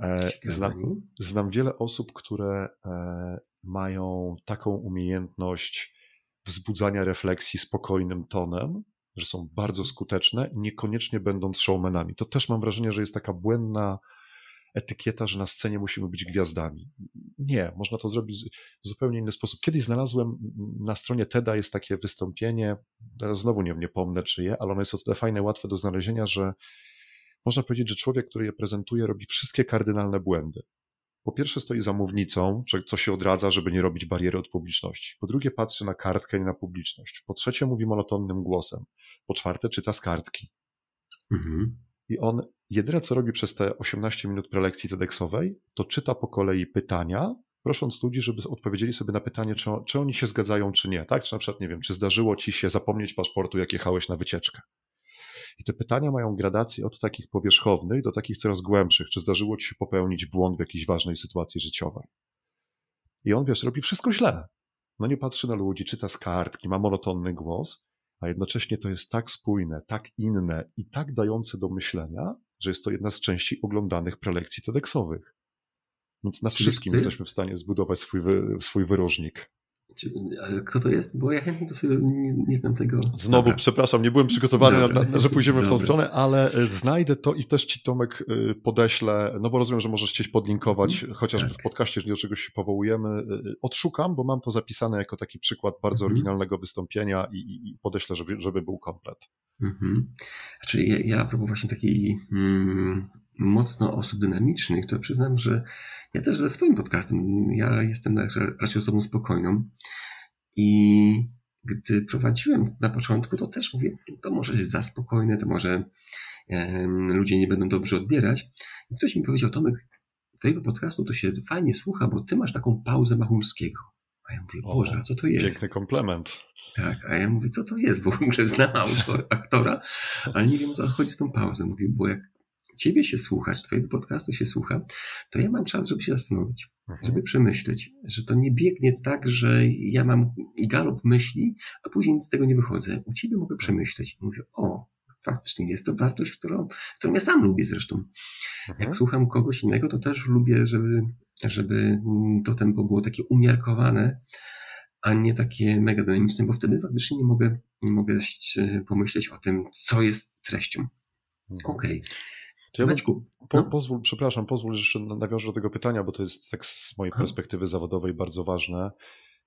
A: E, znam, znam wiele osób, które e, mają taką umiejętność wzbudzania refleksji spokojnym tonem, że są bardzo skuteczne, niekoniecznie będąc showmanami. To też mam wrażenie, że jest taka błędna etykieta, że na scenie musimy być gwiazdami. Nie, można to zrobić w zupełnie inny sposób. Kiedyś znalazłem na stronie TEDa jest takie wystąpienie, teraz znowu nie, nie pomnę czyje, ale ono jest o tyle fajne, łatwe do znalezienia, że można powiedzieć, że człowiek, który je prezentuje, robi wszystkie kardynalne błędy. Po pierwsze stoi za mównicą, co się odradza, żeby nie robić bariery od publiczności. Po drugie patrzy na kartkę i na publiczność. Po trzecie mówi monotonnym głosem. Po czwarte czyta z kartki. Mhm. I on jedyne, co robi przez te 18 minut prelekcji TEDxowej, to czyta po kolei pytania, prosząc ludzi, żeby odpowiedzieli sobie na pytanie, czy, czy oni się zgadzają, czy nie. Tak? Czy na przykład, nie wiem, czy zdarzyło ci się zapomnieć paszportu, jak jechałeś na wycieczkę. I te pytania mają gradację od takich powierzchownych do takich coraz głębszych. Czy zdarzyło ci się popełnić błąd w jakiejś ważnej sytuacji życiowej? I on, wiesz, robi wszystko źle. No nie patrzy na ludzi, czyta z kartki, ma monotonny głos, a jednocześnie to jest tak spójne, tak inne i tak dające do myślenia, że jest to jedna z części oglądanych prelekcji TEDxowych. Więc na wszystkim ty... jesteśmy w stanie zbudować swój, wy, swój wyróżnik.
B: Kto to jest? Bo ja chętnie to sobie nie, nie znam tego.
A: Znowu, Dobra. przepraszam, nie byłem przygotowany, na, na, że pójdziemy Dobra. w tą stronę, ale e, znajdę to i też ci Tomek e, podeślę, no bo rozumiem, że możesz gdzieś podlinkować, mhm. chociażby tak. w podcaście, jeżeli do czegoś się powołujemy. E, odszukam, bo mam to zapisane jako taki przykład bardzo mhm. oryginalnego wystąpienia i, i podeślę, żeby, żeby był komplet. Mhm.
B: Znaczy ja, ja propos właśnie takiej mm, mocno osób dynamicznych, to przyznam, że ja też ze swoim podcastem, ja jestem raczej osobą spokojną i gdy prowadziłem na początku, to też mówię, to może jest za spokojne, to może um, ludzie nie będą dobrze odbierać. I ktoś mi powiedział, Tomek, twojego podcastu to się fajnie słucha, bo ty masz taką pauzę Machulskiego. A ja mówię, Boże, a co to jest?
A: Piękny komplement.
B: Tak, a ja mówię, co to jest? W ogóle znam autor, aktora, ale nie wiem o co chodzi z tą pauzą. Mówię, bo jak ciebie się słuchać, twojego podcastu się słucha, to ja mam czas, żeby się zastanowić, mhm. żeby przemyśleć, że to nie biegnie tak, że ja mam galop myśli, a później nic z tego nie wychodzę. U ciebie mogę przemyśleć. I mówię, o, faktycznie jest to wartość, którą, którą ja sam lubię zresztą. Mhm. Jak słucham kogoś innego, to też lubię, żeby, żeby to tempo było takie umiarkowane, a nie takie mega dynamiczne, bo wtedy faktycznie nie mogę, nie mogę pomyśleć o tym, co jest treścią. Mhm. Okej. Okay.
A: To ja Maćku, po, no? pozwól, przepraszam, pozwól, że jeszcze nawiążę do tego pytania, bo to jest tak z mojej perspektywy zawodowej bardzo ważne.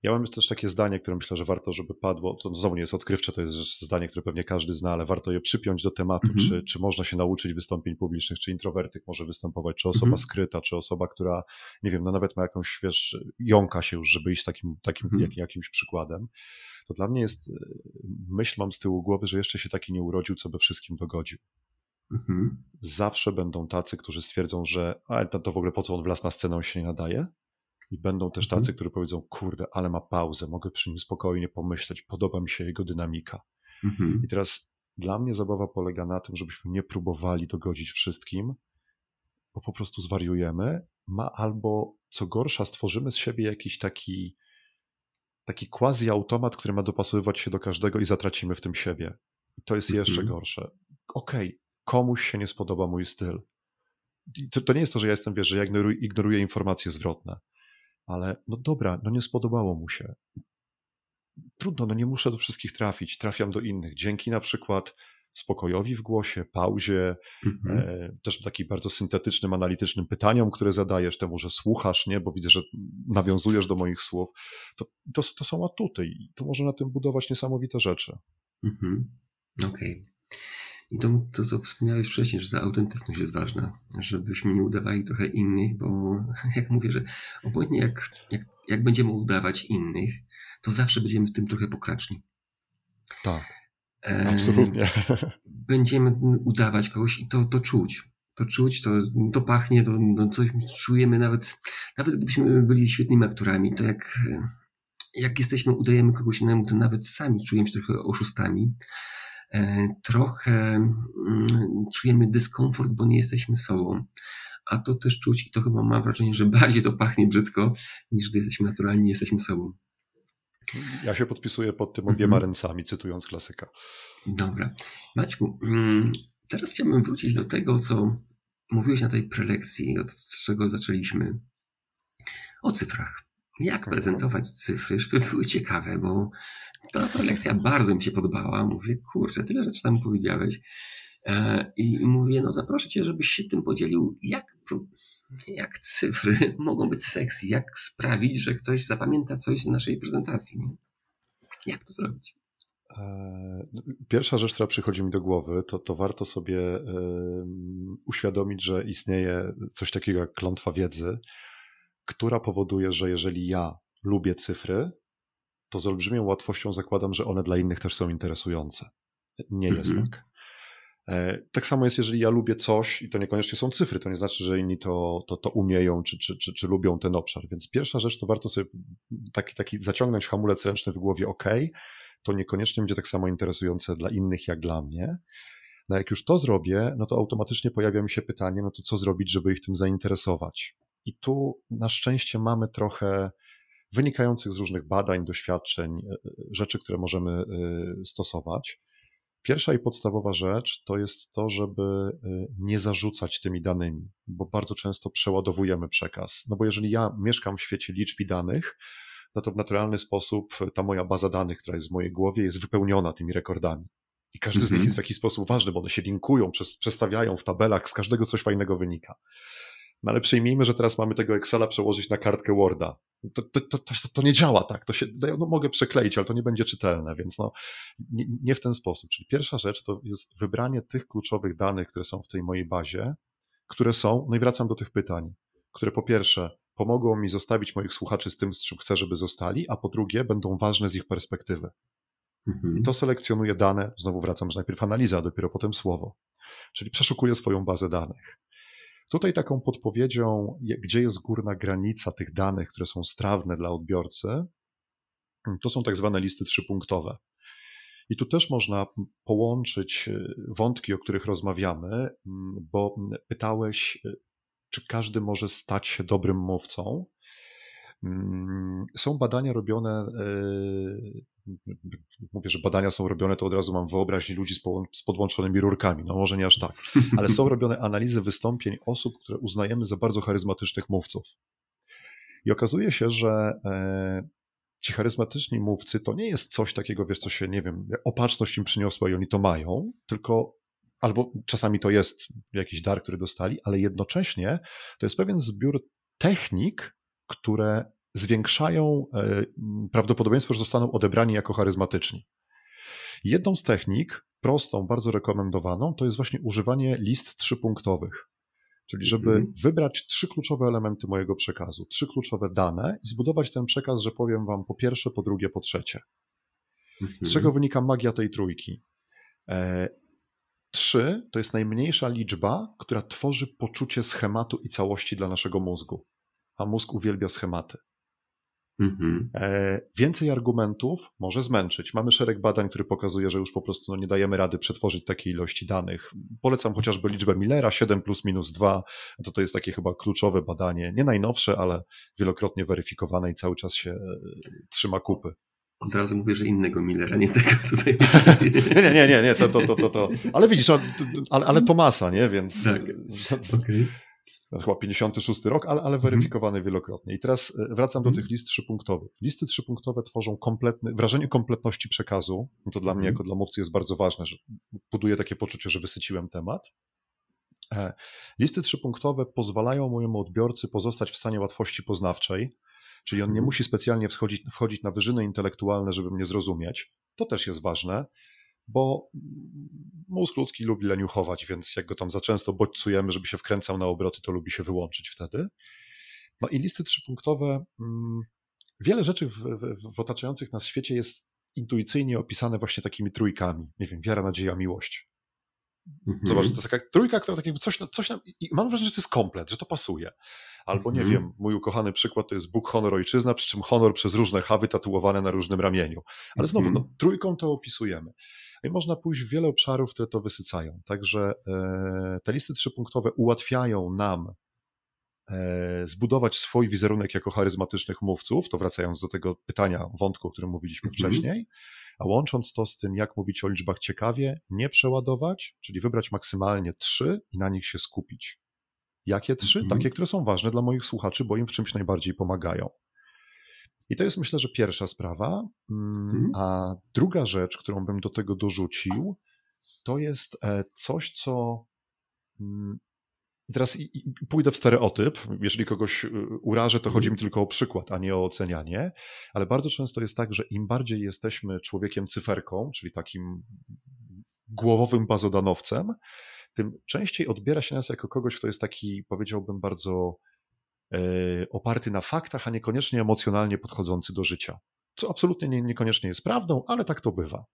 A: Ja mam też takie zdanie, które myślę, że warto, żeby padło. To znowu nie jest odkrywcze, to jest zdanie, które pewnie każdy zna, ale warto je przypiąć do tematu, mhm. czy, czy można się nauczyć wystąpień publicznych, czy introwertyk może występować, czy osoba mhm. skryta, czy osoba, która, nie wiem, no nawet ma jakąś, wiesz, jąka się już, żeby iść takim, takim mhm. jak, jakimś przykładem. To dla mnie jest, myśl mam z tyłu głowy, że jeszcze się taki nie urodził, co by wszystkim dogodził. Mhm. Zawsze będą tacy, którzy stwierdzą, że a, to w ogóle po co on wlazł na scenę, on się nie nadaje. I będą też tacy, mhm. którzy powiedzą, kurde, ale ma pauzę, mogę przy nim spokojnie pomyśleć, podoba mi się jego dynamika. Mhm. I teraz dla mnie zabawa polega na tym, żebyśmy nie próbowali dogodzić wszystkim, bo po prostu zwariujemy, ma albo co gorsza, stworzymy z siebie jakiś taki taki quasi automat, który ma dopasowywać się do każdego i zatracimy w tym siebie. I to jest jeszcze mhm. gorsze. Okej, okay, komuś się nie spodoba mój styl. To, to nie jest to, że ja jestem, wiesz, że ja ignoruję, ignoruję informacje zwrotne, ale no dobra, no nie spodobało mu się. Trudno, no nie muszę do wszystkich trafić, trafiam do innych. Dzięki na przykład spokojowi w głosie, pauzie, mhm. e, też takim bardzo syntetycznym, analitycznym pytaniom, które zadajesz, temu, że słuchasz, nie, bo widzę, że nawiązujesz do moich słów, to, to, to są atuty i to może na tym budować niesamowite rzeczy.
B: Mhm. Okej. Okay. I to, to, co wspomniałeś wcześniej, że ta autentyczność jest ważna, żebyśmy nie udawali trochę innych, bo jak mówię, że obojętnie jak, jak, jak będziemy udawać innych, to zawsze będziemy w tym trochę pokraczni.
A: Tak, absolutnie.
B: Będziemy udawać kogoś i to, to czuć. To czuć, to, to pachnie, to, to coś czujemy nawet, nawet gdybyśmy byli świetnymi aktorami, to jak, jak jesteśmy, udajemy kogoś innemu, to nawet sami czujemy się trochę oszustami. E, trochę mm, czujemy dyskomfort, bo nie jesteśmy sobą. A to też czuć i to chyba mam wrażenie, że bardziej to pachnie brzydko, niż gdy jesteśmy naturalni, jesteśmy sobą.
A: Ja się podpisuję pod tym obiema mhm. ręcami, cytując klasyka.
B: Dobra. Maćku, mm, teraz chciałbym wrócić do tego, co mówiłeś na tej prelekcji, od czego zaczęliśmy. O cyfrach. Jak mhm. prezentować cyfry, żeby były ciekawe, bo ta prelekcja bardzo mi się podobała. Mówię, kurczę, tyle rzeczy tam powiedziałeś. E, I mówię, no zaproszę cię, żebyś się tym podzielił, jak, jak cyfry mogą być sexy, jak sprawić, że ktoś zapamięta coś z naszej prezentacji. Jak to zrobić?
A: E, no, pierwsza rzecz, która przychodzi mi do głowy, to, to warto sobie uświadomić, że istnieje coś takiego jak klątwa wiedzy, która powoduje, że jeżeli ja lubię cyfry, to z olbrzymią łatwością zakładam, że one dla innych też są interesujące. Nie jest mm -hmm. tak. E, tak samo jest, jeżeli ja lubię coś i to niekoniecznie są cyfry, to nie znaczy, że inni to, to, to umieją czy, czy, czy, czy lubią ten obszar. Więc pierwsza rzecz to warto sobie taki, taki zaciągnąć hamulec ręczny w głowie, ok, to niekoniecznie będzie tak samo interesujące dla innych jak dla mnie. No jak już to zrobię, no to automatycznie pojawia mi się pytanie, no to co zrobić, żeby ich tym zainteresować? I tu na szczęście mamy trochę wynikających z różnych badań, doświadczeń, e, e, rzeczy, które możemy e, stosować. Pierwsza i podstawowa rzecz to jest to, żeby nie zarzucać tymi danymi, bo bardzo często przeładowujemy przekaz. No bo jeżeli ja mieszkam w świecie liczb i danych, no to w naturalny sposób ta moja baza danych, która jest w mojej głowie, jest wypełniona tymi rekordami. I każdy z nich
B: Mhm.
A: jest w jakiś sposób ważny, bo one się linkują, przes- przestawiają w tabelach, z każdego coś fajnego wynika. No ale przyjmijmy, że teraz mamy tego Excela przełożyć na kartkę Worda. To, to, to, to, nie działa tak. To się, no mogę przekleić, ale to nie będzie czytelne, więc no, nie, nie w ten sposób. Czyli pierwsza rzecz to jest wybranie tych kluczowych danych, które są w tej mojej bazie, które są, no i wracam do tych pytań, które po pierwsze pomogą mi zostawić moich słuchaczy z tym, z czym chcę, żeby zostali, a po drugie będą ważne z ich perspektywy.
B: Mhm.
A: I to selekcjonuje dane, znowu wracam, że najpierw analiza, a dopiero potem słowo. Czyli przeszukuję swoją bazę danych. Tutaj taką podpowiedzią, gdzie jest górna granica tych danych, które są strawne dla odbiorcy, to są tak zwane listy trzypunktowe. I tu też można połączyć y, wątki, o których rozmawiamy, mm, bo pytałeś, y, czy każdy może stać się dobrym mówcą. Mm, Są badania robione, y, mówię, że badania są robione, to od razu mam wyobraźnię ludzi z podłączonymi rurkami. No może nie aż tak, ale są robione analizy wystąpień osób, które uznajemy za bardzo charyzmatycznych mówców. I okazuje się, że e, ci charyzmatyczni mówcy to nie jest coś takiego, wiesz, co się, nie wiem, opatrzność im przyniosła i oni to mają, tylko albo czasami to jest jakiś dar, który dostali, ale jednocześnie to jest pewien zbiór technik, które zwiększają e, prawdopodobieństwo, że zostaną odebrani jako charyzmatyczni. Jedną z technik, prostą, bardzo rekomendowaną, to jest właśnie używanie list trzypunktowych. Czyli żeby
B: Mhm.
A: wybrać trzy kluczowe elementy mojego przekazu, trzy kluczowe dane i zbudować ten przekaz, że powiem wam po pierwsze, po drugie, po trzecie.
B: Mhm.
A: Z czego wynika magia tej trójki? E, Trzy to jest najmniejsza liczba, która tworzy poczucie schematu i całości dla naszego mózgu. A mózg uwielbia schematy.
B: Mhm.
A: E, Więcej argumentów może zmęczyć. Mamy szereg badań, które pokazuje, że już po prostu no, nie dajemy rady przetworzyć takiej ilości danych. Polecam chociażby liczbę Millera, 7 plus minus 2. To, to jest takie chyba kluczowe badanie. Nie najnowsze, ale wielokrotnie weryfikowane i cały czas się e, trzyma kupy.
B: Od razu mówię, że innego Millera, nie tego tutaj.
A: Nie, nie, nie, nie, to, to, to, to, to. Ale widzisz, t- ale, ale Tomasa, nie? Więc
B: Tak.
A: to chyba 56 rok, ale, ale weryfikowany wielokrotnie. I teraz e, wracam do
B: Mhm.
A: tych list trzypunktowych. Listy trzypunktowe tworzą kompletny, wrażenie kompletności przekazu. No to dla mnie,
B: Mhm.
A: jako dla mówcy, jest bardzo ważne, że buduje takie poczucie, że wysyciłem temat. E, Listy trzypunktowe pozwalają mojemu odbiorcy pozostać w stanie łatwości poznawczej, czyli on nie
B: Mhm.
A: musi specjalnie wchodzić, wchodzić na wyżyny intelektualne, żeby mnie zrozumieć. To też jest ważne, bo mózg ludzki lubi leniuchować, więc jak go tam za często bodźcujemy, żeby się wkręcał na obroty, to lubi się wyłączyć wtedy. No i listy trzypunktowe, mm, wiele rzeczy w, w, w otaczających nas świecie jest intuicyjnie opisane właśnie takimi trójkami. Nie wiem, wiara, nadzieja, miłość.
B: Mhm.
A: Zobacz, to jest taka trójka, która tak jakby coś, coś nam, i mam wrażenie, że to jest komplet, że to pasuje. Albo nie
B: Mhm.
A: wiem, mój ukochany przykład to jest Bóg, honor, ojczyzna, przy czym honor przez różne chawy tatuowane na różnym ramieniu. Ale znowu,
B: Mhm.
A: no, trójką to opisujemy. I można pójść w wiele obszarów, które to wysycają. Także e, te listy trzypunktowe ułatwiają nam e, zbudować swój wizerunek jako charyzmatycznych mówców, to wracając do tego pytania, wątku, o którym mówiliśmy
B: Mhm.
A: wcześniej, a łącząc to z tym, jak mówić o liczbach ciekawie, nie przeładować, czyli wybrać maksymalnie trzy i na nich się skupić. Jakie trzy?
B: Mhm.
A: Takie, które są ważne dla moich słuchaczy, bo im w czymś najbardziej pomagają. I to jest myślę, że pierwsza sprawa. Mm,
B: Mhm.
A: A druga rzecz, którą bym do tego dorzucił, to jest e, coś, co. Teraz i- i pójdę w stereotyp. Jeżeli kogoś y, urażę, to chodzi mi tylko o przykład, a nie o ocenianie. Ale bardzo często jest tak, że im bardziej jesteśmy człowiekiem cyferką, czyli takim głowowym bazodanowcem, tym częściej odbiera się nas jako kogoś, kto jest taki, powiedziałbym, bardzo e, oparty na faktach, a niekoniecznie emocjonalnie podchodzący do życia. Co absolutnie nie, niekoniecznie jest prawdą, ale tak to bywa.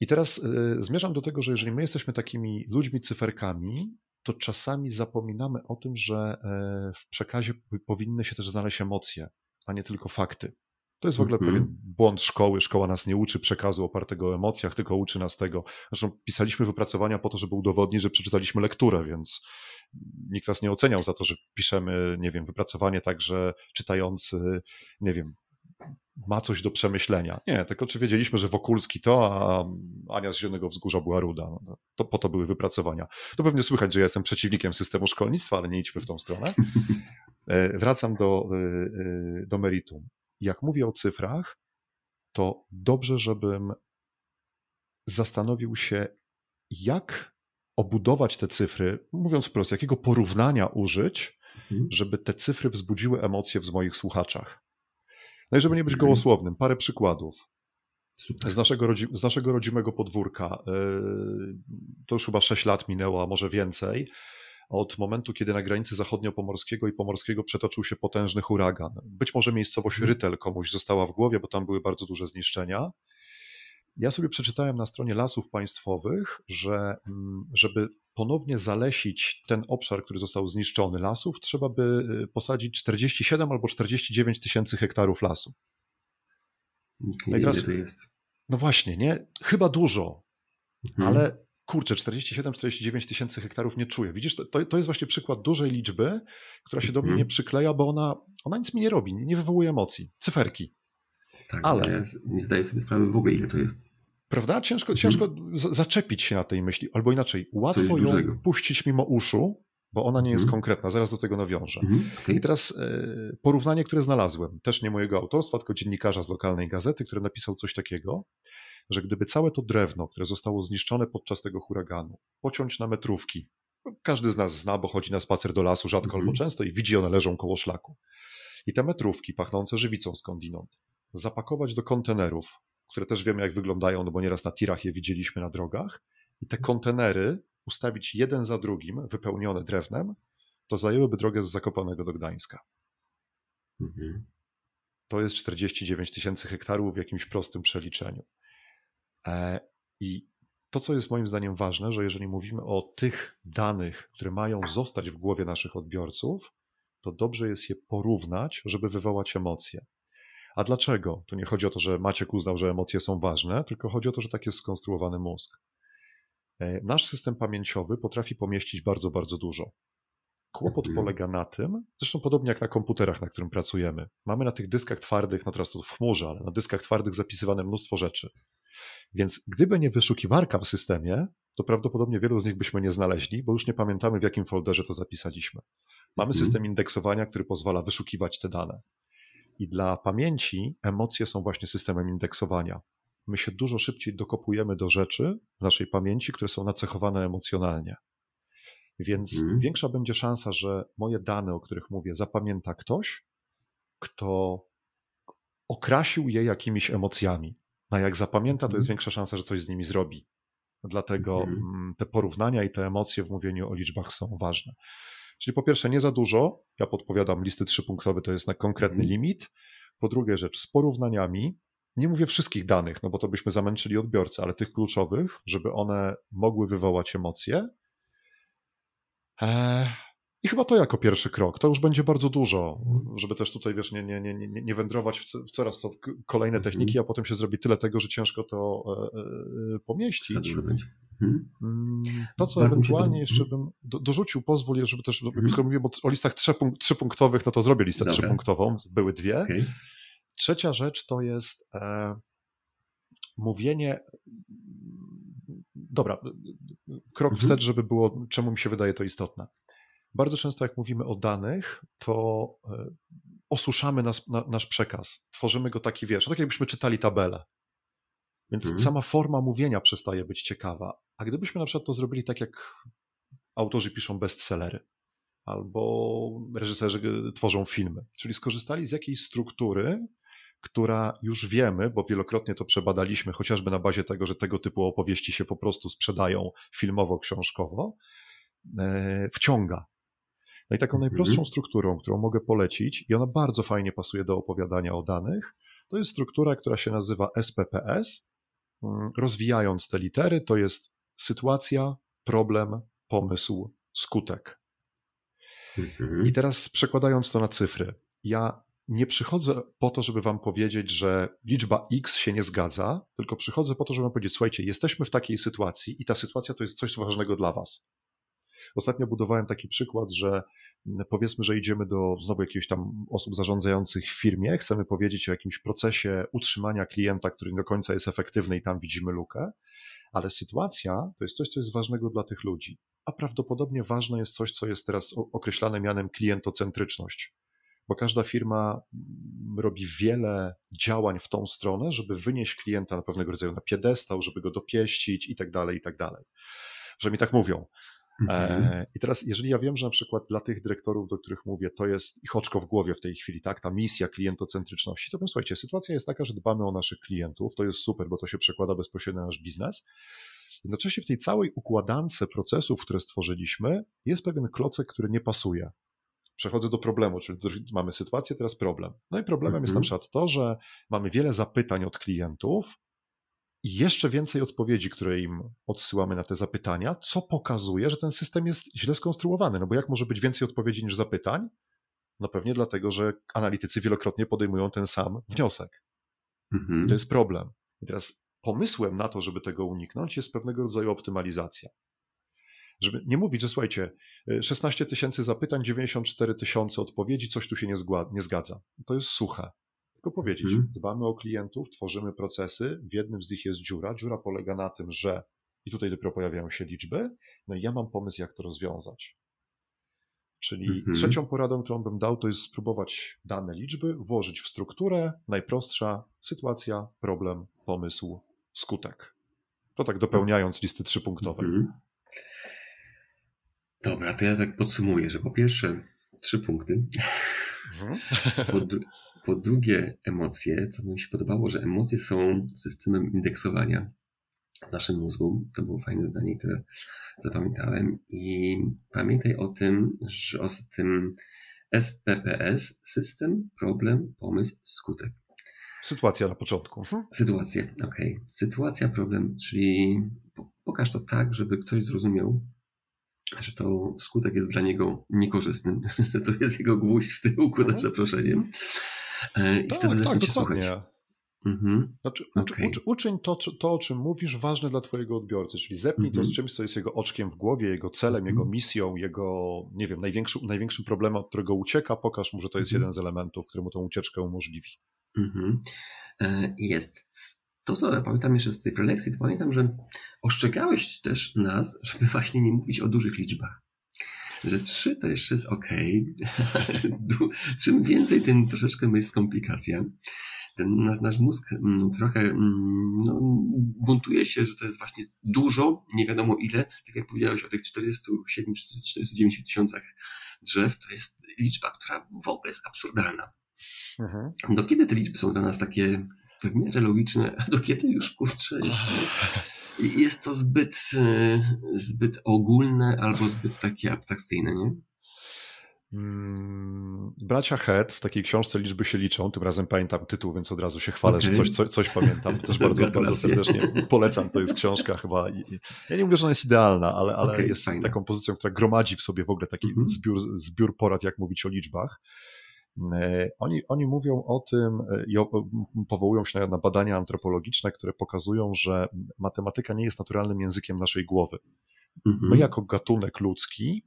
A: I teraz e, zmierzam do tego, że jeżeli my jesteśmy takimi ludźmi cyferkami, to czasami zapominamy o tym, że e, w przekazie powinny się też znaleźć emocje, a nie tylko fakty. To jest w ogóle
B: Mhm.
A: pewien błąd szkoły. Szkoła nas nie uczy przekazu opartego o emocjach, tylko uczy nas tego. Zresztą pisaliśmy wypracowania po to, żeby udowodnić, że przeczytaliśmy lekturę, więc nikt nas nie oceniał za to, że piszemy, nie wiem, wypracowanie tak, że czytający, nie wiem, ma coś do przemyślenia. Nie, tylko czy wiedzieliśmy, że Wokulski to, a Ania z Zielonego Wzgórza była ruda. No, To po to były wypracowania. To pewnie słychać, że ja jestem przeciwnikiem systemu szkolnictwa, ale nie idźmy w tą stronę. E, Wracam do, e, e, do meritum. jak mówię o cyfrach, to dobrze, żebym zastanowił się, jak obudować te cyfry, mówiąc wprost, jakiego porównania użyć, mhm. żeby te cyfry wzbudziły emocje w moich słuchaczach. No i żeby nie być mhm. gołosłownym, parę przykładów. Z naszego, z naszego rodzimego podwórka. Yy, to już chyba 6 lat minęło, a może więcej. Od momentu, kiedy na granicy zachodnio-pomorskiego i pomorskiego przetoczył się potężny huragan. Być może miejscowość mhm. Rytel komuś została w głowie, bo tam były bardzo duże zniszczenia. Ja sobie przeczytałem na stronie lasów państwowych, że mm, żeby ponownie zalesić ten obszar, który został zniszczony lasów, trzeba by y, posadzić 47 albo 49 tysięcy hektarów lasu.
B: No teraz, to jest?
A: No właśnie, nie? Chyba dużo, mhm. ale kurczę, 47-49 tysięcy hektarów nie czuję. Widzisz, to, to jest właśnie przykład dużej liczby, która się do mnie mhm. nie przykleja, bo ona, ona nic mi nie robi, nie wywołuje emocji. Cyferki.
B: Tak, ale ja nie zdaję sobie sprawy w ogóle, ile to jest.
A: Prawda? Ciężko, ciężko mhm. zaczepić się na tej myśli, albo inaczej, łatwo ją puścić mimo uszu, bo ona nie jest mhm. konkretna, zaraz do tego nawiążę. Mhm. Okay. I teraz y, porównanie, które znalazłem, też nie mojego autorstwa, tylko dziennikarza z lokalnej gazety, który napisał coś takiego, że gdyby całe to drewno, które zostało zniszczone podczas tego huraganu, pociąć na metrówki, no, każdy z nas zna, bo chodzi na spacer do lasu rzadko albo często i widzi one leżą koło szlaku. I te metrówki pachnące żywicą skądinąd zapakować do kontenerów, które też wiemy jak wyglądają, no bo nieraz na tirach je widzieliśmy na drogach, i te kontenery ustawić jeden za drugim, wypełnione drewnem, to zajęłyby drogę z Zakopanego do Gdańska. Mhm. To jest 49 tysięcy hektarów w jakimś prostym przeliczeniu. E, I to, co jest moim zdaniem ważne, że jeżeli mówimy o tych danych, które mają zostać w głowie naszych odbiorców, to dobrze jest je porównać, żeby wywołać emocje. A dlaczego? Tu nie chodzi o to, że Maciek uznał, że emocje są ważne, tylko chodzi o to, że tak jest skonstruowany mózg. E, nasz system pamięciowy potrafi pomieścić bardzo, bardzo dużo. Kłopot mhm. polega na tym, zresztą podobnie jak na komputerach, na którym pracujemy. Mamy na tych dyskach twardych, no teraz to w chmurze, ale na dyskach twardych zapisywane mnóstwo rzeczy. Więc gdyby nie wyszukiwarka w systemie, to prawdopodobnie wielu z nich byśmy nie znaleźli, bo już nie pamiętamy, w jakim folderze to zapisaliśmy. Mamy mhm. system indeksowania, który pozwala wyszukiwać te dane. I dla pamięci emocje są właśnie systemem indeksowania. My się dużo szybciej dokopujemy do rzeczy w naszej pamięci, które są nacechowane emocjonalnie. Więc mhm. większa będzie szansa, że moje dane, o których mówię, zapamięta ktoś, kto okrasił je jakimiś emocjami. A jak zapamięta, to jest mhm. większa szansa, że coś z nimi zrobi. Dlatego mhm. Mm, te porównania i te emocje w mówieniu o liczbach są ważne. Czyli po pierwsze, nie za dużo. Ja podpowiadam, listy trzypunktowe to jest na konkretny mhm. limit. Po drugie rzecz, z porównaniami. Nie mówię wszystkich danych, no bo to byśmy zamęczyli odbiorcę, ale tych kluczowych, żeby one mogły wywołać emocje. Eee, i chyba to jako pierwszy krok, to już będzie bardzo dużo, żeby też tutaj, wiesz, nie, nie, nie, nie wędrować w coraz to kolejne mhm. techniki, a potem się zrobi tyle tego, że ciężko to e, e, pomieścić. Mhm. Mm, to, co bardzo ewentualnie jeszcze bym do, dorzucił, pozwól, żeby też, mhm. skoro mówię o listach trzypunktowych, no to zrobię listę Dobra. trzypunktową, były dwie. Okay. Trzecia rzecz to jest e, mówienie, dobra, krok mhm. wstecz, żeby było, czemu mi się wydaje to istotne bardzo często jak mówimy o danych, to e, osuszamy nas, na, nasz przekaz, tworzymy go taki, wiesz, tak jakbyśmy czytali tabelę. Więc mhm. sama forma mówienia przestaje być ciekawa. A gdybyśmy na przykład to zrobili tak, jak autorzy piszą bestsellery, albo reżyserzy tworzą filmy, czyli skorzystali z jakiejś struktury, która już wiemy, bo wielokrotnie to przebadaliśmy, chociażby na bazie tego, że tego typu opowieści się po prostu sprzedają filmowo, książkowo, e, wciąga. No i taką mhm. najprostszą strukturą, którą mogę polecić, i ona bardzo fajnie pasuje do opowiadania o danych, to jest struktura, która się nazywa SPPS. Mm, rozwijając te litery, to jest sytuacja, problem, pomysł, skutek. Mhm. I teraz przekładając to na cyfry, ja nie przychodzę po to, żeby wam powiedzieć, że liczba X się nie zgadza, tylko przychodzę po to, żeby wam powiedzieć, słuchajcie, jesteśmy w takiej sytuacji i ta sytuacja to jest coś ważnego dla was. Ostatnio budowałem taki przykład, że mm, powiedzmy, że idziemy do znowu jakichś tam osób zarządzających w firmie, chcemy powiedzieć o jakimś procesie utrzymania klienta, który nie do końca jest efektywny i tam widzimy lukę, ale sytuacja to jest coś, co jest ważnego dla tych ludzi. A prawdopodobnie ważne jest coś, co jest teraz określane mianem klientocentryczność bo każda firma robi wiele działań w tą stronę, żeby wynieść klienta na pewnego rodzaju na piedestał, żeby go dopieścić i tak dalej, i tak dalej. Że mi tak mówią. Mhm. E, I teraz, jeżeli ja wiem, że na przykład dla tych dyrektorów, do których mówię, to jest ich oczko w głowie w tej chwili, tak, ta misja klientocentryczności, to powiem, słuchajcie, sytuacja jest taka, że dbamy o naszych klientów, to jest super, bo to się przekłada bezpośrednio na nasz biznes. Jednocześnie w tej całej układance procesów, które stworzyliśmy, jest pewien klocek, który nie pasuje. Przechodzę do problemu, czyli mamy sytuację, teraz problem. No i problemem mhm. jest na mhm. przykład to, że mamy wiele zapytań od klientów, i jeszcze więcej odpowiedzi, które im odsyłamy na te zapytania, co pokazuje, że ten system jest źle skonstruowany. No bo jak może być więcej odpowiedzi niż zapytań? No pewnie dlatego, że analitycy wielokrotnie podejmują ten sam wniosek. Mhm. To jest problem. I teraz pomysłem na to, żeby tego uniknąć, jest pewnego rodzaju optymalizacja. Żeby nie mówić, że słuchajcie, 16 tysięcy zapytań, 94 tysiące odpowiedzi, coś tu się nie, nie zgadza. To jest suche. Tylko powiedzieć, hmm. dbamy o klientów, tworzymy procesy, w jednym z nich jest dziura. Dziura polega na tym, że i tutaj dopiero pojawiają się liczby, no i ja mam pomysł, jak to rozwiązać. Czyli hmm. trzecią poradą, którą bym dał, to jest spróbować dane liczby włożyć w strukturę. Najprostsza sytuacja, problem, pomysł, skutek. To tak dopełniając listy trzypunktowej. Hmm.
B: Dobra, to ja tak podsumuję, że po pierwsze trzy punkty. Mhm. Po, po drugie, emocje, co mi się podobało, że emocje są systemem indeksowania w naszym mózgu. To było fajne zdanie, które zapamiętałem. I pamiętaj o tym, że o tym SPPS, system, problem, pomysł, skutek.
A: Sytuacja na początku.
B: Mhm. Sytuacja, okej. Okay. Sytuacja, problem, czyli pokaż to tak, żeby ktoś zrozumiał, że to skutek jest dla niego niekorzystny, że to jest jego gwóźdź w tyłku, za mhm. przeproszeniem. E, I tak, wtedy tak, zaczniecie słuchać.
A: Mhm. Znaczy, ucz, okay. ucz, uczyń to, to, o czym mówisz, ważne dla Twojego odbiorcy, czyli zepnij mhm. to z mhm. czymś, co jest jego oczkiem w głowie, jego celem, mhm. jego misją, jego, nie wiem, największym, największym problemem, od którego ucieka. Pokaż mu, że to jest mhm. jeden z elementów, który mu tą ucieczkę umożliwi.
B: Mhm. E, jest. To, co pamiętam jeszcze z tej prelekcji, to pamiętam, że ostrzegałeś też nas, żeby właśnie nie mówić o dużych liczbach że trzy to jeszcze jest ok. Czym więcej, tym troszeczkę jest komplikacja. Ten nasz, nasz mózg mm, trochę mm, no, buntuje się, że to jest właśnie dużo, nie wiadomo ile. Tak jak powiedziałeś o tych 47-49 tysiącach drzew, to jest liczba, która w ogóle jest absurdalna. Mhm. Do kiedy te liczby są dla nas takie w miarę logiczne, a do kiedy już kurczę jest to jest to zbyt, e, zbyt ogólne albo zbyt takie abstrakcyjne, nie?
A: Mm, bracia Head w takiej książce Liczby się liczą, tym razem pamiętam tytuł, więc od razu się chwalę, okay. że coś, coś, coś pamiętam. Też bardzo, bardzo serdecznie polecam, to jest książka chyba. Ja nie mówię, że ona jest idealna, ale, ale okay, jest fajne. taką pozycją, która gromadzi w sobie w ogóle taki mm -hmm. zbiór, zbiór porad, jak mówić o liczbach. E, oni, oni mówią o tym e, i powołują się na badania antropologiczne, które pokazują, że matematyka nie jest naturalnym językiem naszej głowy. Mhm. My, jako gatunek ludzki,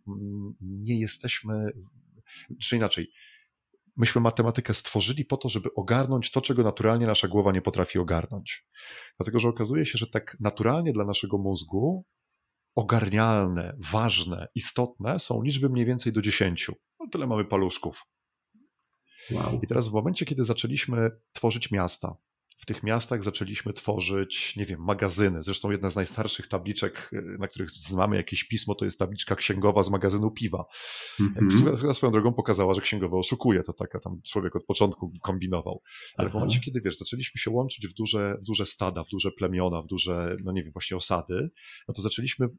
A: nie jesteśmy, czy inaczej, myśmy matematykę stworzyli po to, żeby ogarnąć to, czego naturalnie nasza głowa nie potrafi ogarnąć. Dlatego, że okazuje się, że tak naturalnie dla naszego mózgu ogarnialne, ważne, istotne są liczby mniej więcej do 10. No tyle mamy paluszków. Wow. I teraz w momencie, kiedy zaczęliśmy tworzyć miasta, w tych miastach zaczęliśmy tworzyć, nie wiem, magazyny. Zresztą jedna z najstarszych tabliczek, y, na których znamy jakieś pismo, to jest tabliczka księgowa z magazynu piwa. Mm-hmm. Swoją drogą pokazała, że księgowa oszukuje. To taka tam człowiek od początku kombinował. Ale Aha. w momencie, kiedy wiesz, zaczęliśmy się łączyć w duże, w duże stada, w duże plemiona, w duże, no nie wiem, właśnie osady, no to zaczęliśmy y,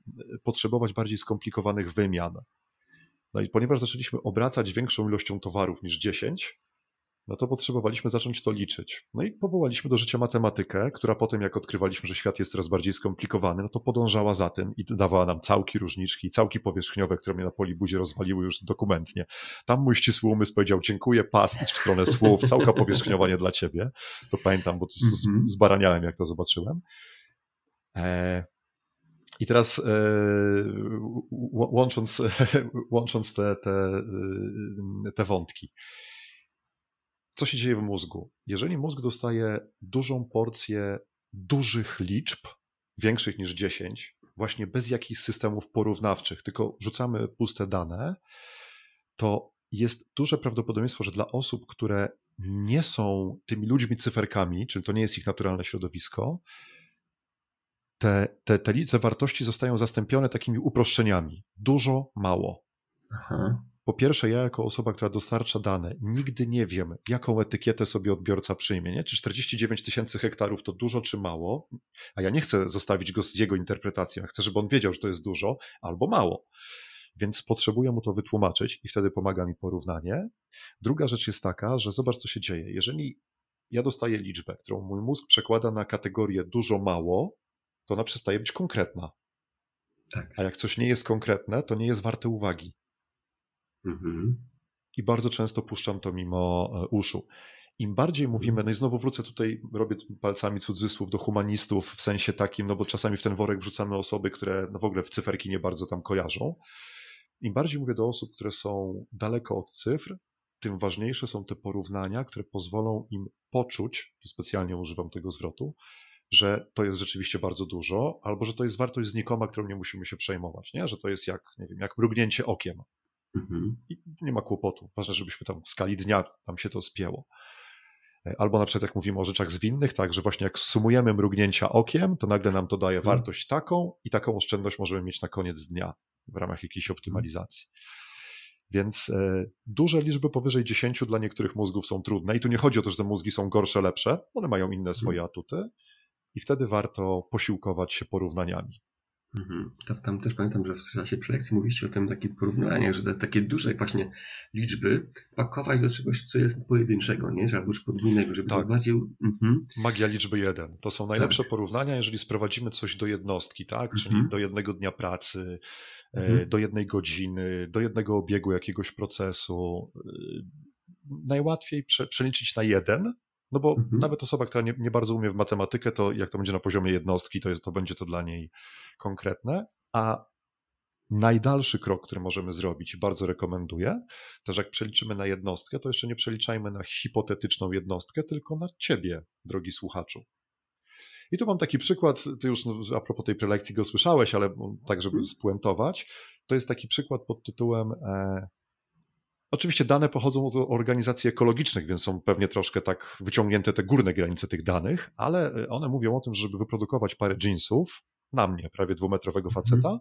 A: potrzebować bardziej skomplikowanych wymian. No i ponieważ zaczęliśmy obracać większą ilością towarów niż 10, no to potrzebowaliśmy zacząć to liczyć. No i powołaliśmy do życia matematykę, która potem, jak odkrywaliśmy, że świat jest coraz bardziej skomplikowany, no to podążała za tym i dawała nam całki różniczki, całki powierzchniowe, które mnie na polibudzie rozwaliły już dokumentnie. Tam mój ścisły umysł powiedział, dziękuję, pas, idź w stronę słów, całka powierzchniowa nie dla ciebie. To pamiętam, bo mm -hmm. zbaraniałem, jak to zobaczyłem. E, i teraz e, łącząc, łącząc te, te, e, te wątki, co się dzieje w mózgu? Jeżeli mózg dostaje dużą porcję dużych liczb, większych niż 10, właśnie bez jakichś systemów porównawczych, tylko rzucamy puste dane, to jest duże prawdopodobieństwo, że dla osób, które nie są tymi ludźmi cyferkami, czyli to nie jest ich naturalne środowisko, te, te, te, te wartości zostają zastąpione takimi uproszczeniami. Dużo, mało. Aha. Po pierwsze, ja jako osoba, która dostarcza dane, nigdy nie wiem, jaką etykietę sobie odbiorca przyjmie. Nie? Czy 49 tysięcy hektarów to dużo czy mało? A ja nie chcę zostawić go z jego interpretacją. Chcę, żeby on wiedział, że to jest dużo albo mało. Więc potrzebuję mu to wytłumaczyć i wtedy pomaga mi porównanie. Druga rzecz jest taka, że zobacz, co się dzieje. Jeżeli ja dostaję liczbę, którą mój mózg przekłada na kategorię dużo, mało, to ona przestaje być konkretna. Tak. A jak coś nie jest konkretne, to nie jest warte uwagi. Mhm. I bardzo często puszczam to mimo e, uszu. Im bardziej mówimy, no i znowu wrócę tutaj, robię palcami cudzysłów do humanistów w sensie takim, no bo czasami w ten worek wrzucamy osoby, które no w ogóle w cyferki nie bardzo tam kojarzą. Im bardziej mówię do osób, które są daleko od cyfr, tym ważniejsze są te porównania, które pozwolą im poczuć, specjalnie używam tego zwrotu, że to jest rzeczywiście bardzo dużo, albo że to jest wartość znikoma, którą nie musimy się przejmować, nie? że to jest jak, nie wiem, jak mrugnięcie okiem. Mhm. I nie ma kłopotu. Ważne, żebyśmy tam w skali dnia tam się to spięło. E, albo na przykład jak mówimy o rzeczach zwinnych, tak, że właśnie jak sumujemy mrugnięcia okiem, to nagle nam to daje mhm. wartość taką i taką oszczędność możemy mieć na koniec dnia w ramach jakiejś optymalizacji. Więc e, duże liczby powyżej 10 dla niektórych mózgów są trudne i tu nie chodzi o to, że te mózgi są gorsze, lepsze, one mają inne swoje mhm. atuty i wtedy warto posiłkować się porównaniami.
B: Mhm. Tam też pamiętam, że w czasie prelekcji mówiliście o tym takich porównaniach, że te takie duże właśnie liczby pakować do czegoś, co jest pojedynczego, nie? Albo już podwójnego, żeby tak. to bardziej... Mhm.
A: Magia liczby jeden. To są najlepsze tak. porównania, jeżeli sprowadzimy coś do jednostki, tak? Czyli mhm. do jednego dnia pracy, e, mhm. do jednej godziny, do jednego obiegu jakiegoś procesu. E, najłatwiej prze, przeliczyć na jeden, no bo mhm. nawet osoba, która nie, nie, bardzo umie w matematykę, to jak to będzie na poziomie jednostki, to, jest, to będzie to dla niej konkretne. A najdalszy krok, który możemy zrobić, bardzo rekomenduję, to że jak przeliczymy na jednostkę, to jeszcze nie przeliczajmy na hipotetyczną jednostkę, tylko na ciebie, drogi słuchaczu. I tu mam taki przykład, ty już no, a propos tej prelekcji go słyszałeś, ale tak, żeby mhm. spuentować, to jest taki przykład pod tytułem e, Oczywiście dane pochodzą od organizacji ekologicznych, więc są pewnie troszkę tak wyciągnięte te górne granice tych danych, ale e, one mówią o tym, że żeby wyprodukować parę jeansów, na mnie, prawie dwumetrowego mhm. faceta, mm.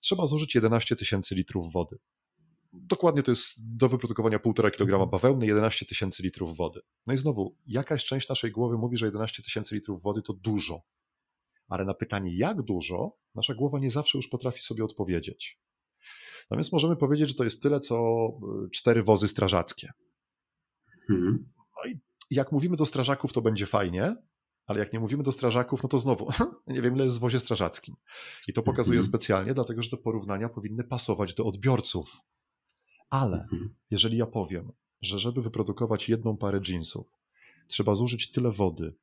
A: trzeba zużyć 11 tysięcy litrów wody. Dokładnie to jest do wyprodukowania 1,5 kg mhm. bawełny 11 tysięcy litrów wody. No i znowu, jakaś część naszej głowy mówi, że 11 tysięcy litrów wody to dużo. Ale na pytanie, jak dużo, nasza głowa nie zawsze już potrafi sobie odpowiedzieć. No więc możemy powiedzieć, że to jest tyle, co y, cztery wozy strażackie. Hmm. No i jak mówimy do strażaków, to będzie fajnie, ale jak nie mówimy do strażaków, no to znowu nie wiem, ile jest w wozie strażackim. I to pokazuję hmm. specjalnie, dlatego że te porównania powinny pasować do odbiorców. Ale hmm. jeżeli ja powiem, że żeby wyprodukować jedną parę jeansów, trzeba zużyć tyle wody,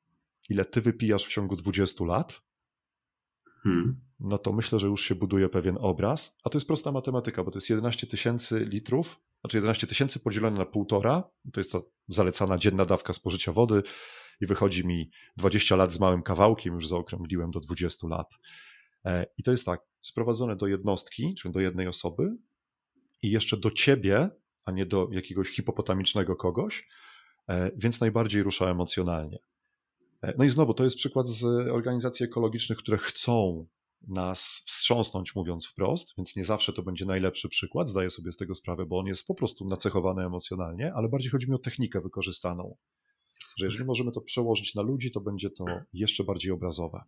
A: ile ty wypijasz w ciągu 20 lat, hmm. no to myślę, że już się buduje pewien obraz. A to jest prosta matematyka, bo to jest 11 tysięcy litrów, znaczy 11 tysięcy podzielone na półtora, to jest ta zalecana dzienna dawka spożycia wody i wychodzi mi 20 lat z małym kawałkiem, już zaokrągliłem do 20 lat. E, I to jest tak, sprowadzone do jednostki, czyli do jednej osoby i jeszcze do ciebie, a nie do jakiegoś hipopotamicznego kogoś, e, więc najbardziej rusza emocjonalnie. E, no i znowu, to jest przykład z organizacji ekologicznych, które chcą nas wstrząsnąć, mówiąc wprost, więc nie zawsze to będzie najlepszy przykład, zdaję sobie z tego sprawę, bo on jest po prostu nacechowany emocjonalnie, ale bardziej chodzi mi o technikę wykorzystaną. Że jeżeli możemy to przełożyć na ludzi, to będzie to jeszcze bardziej obrazowe.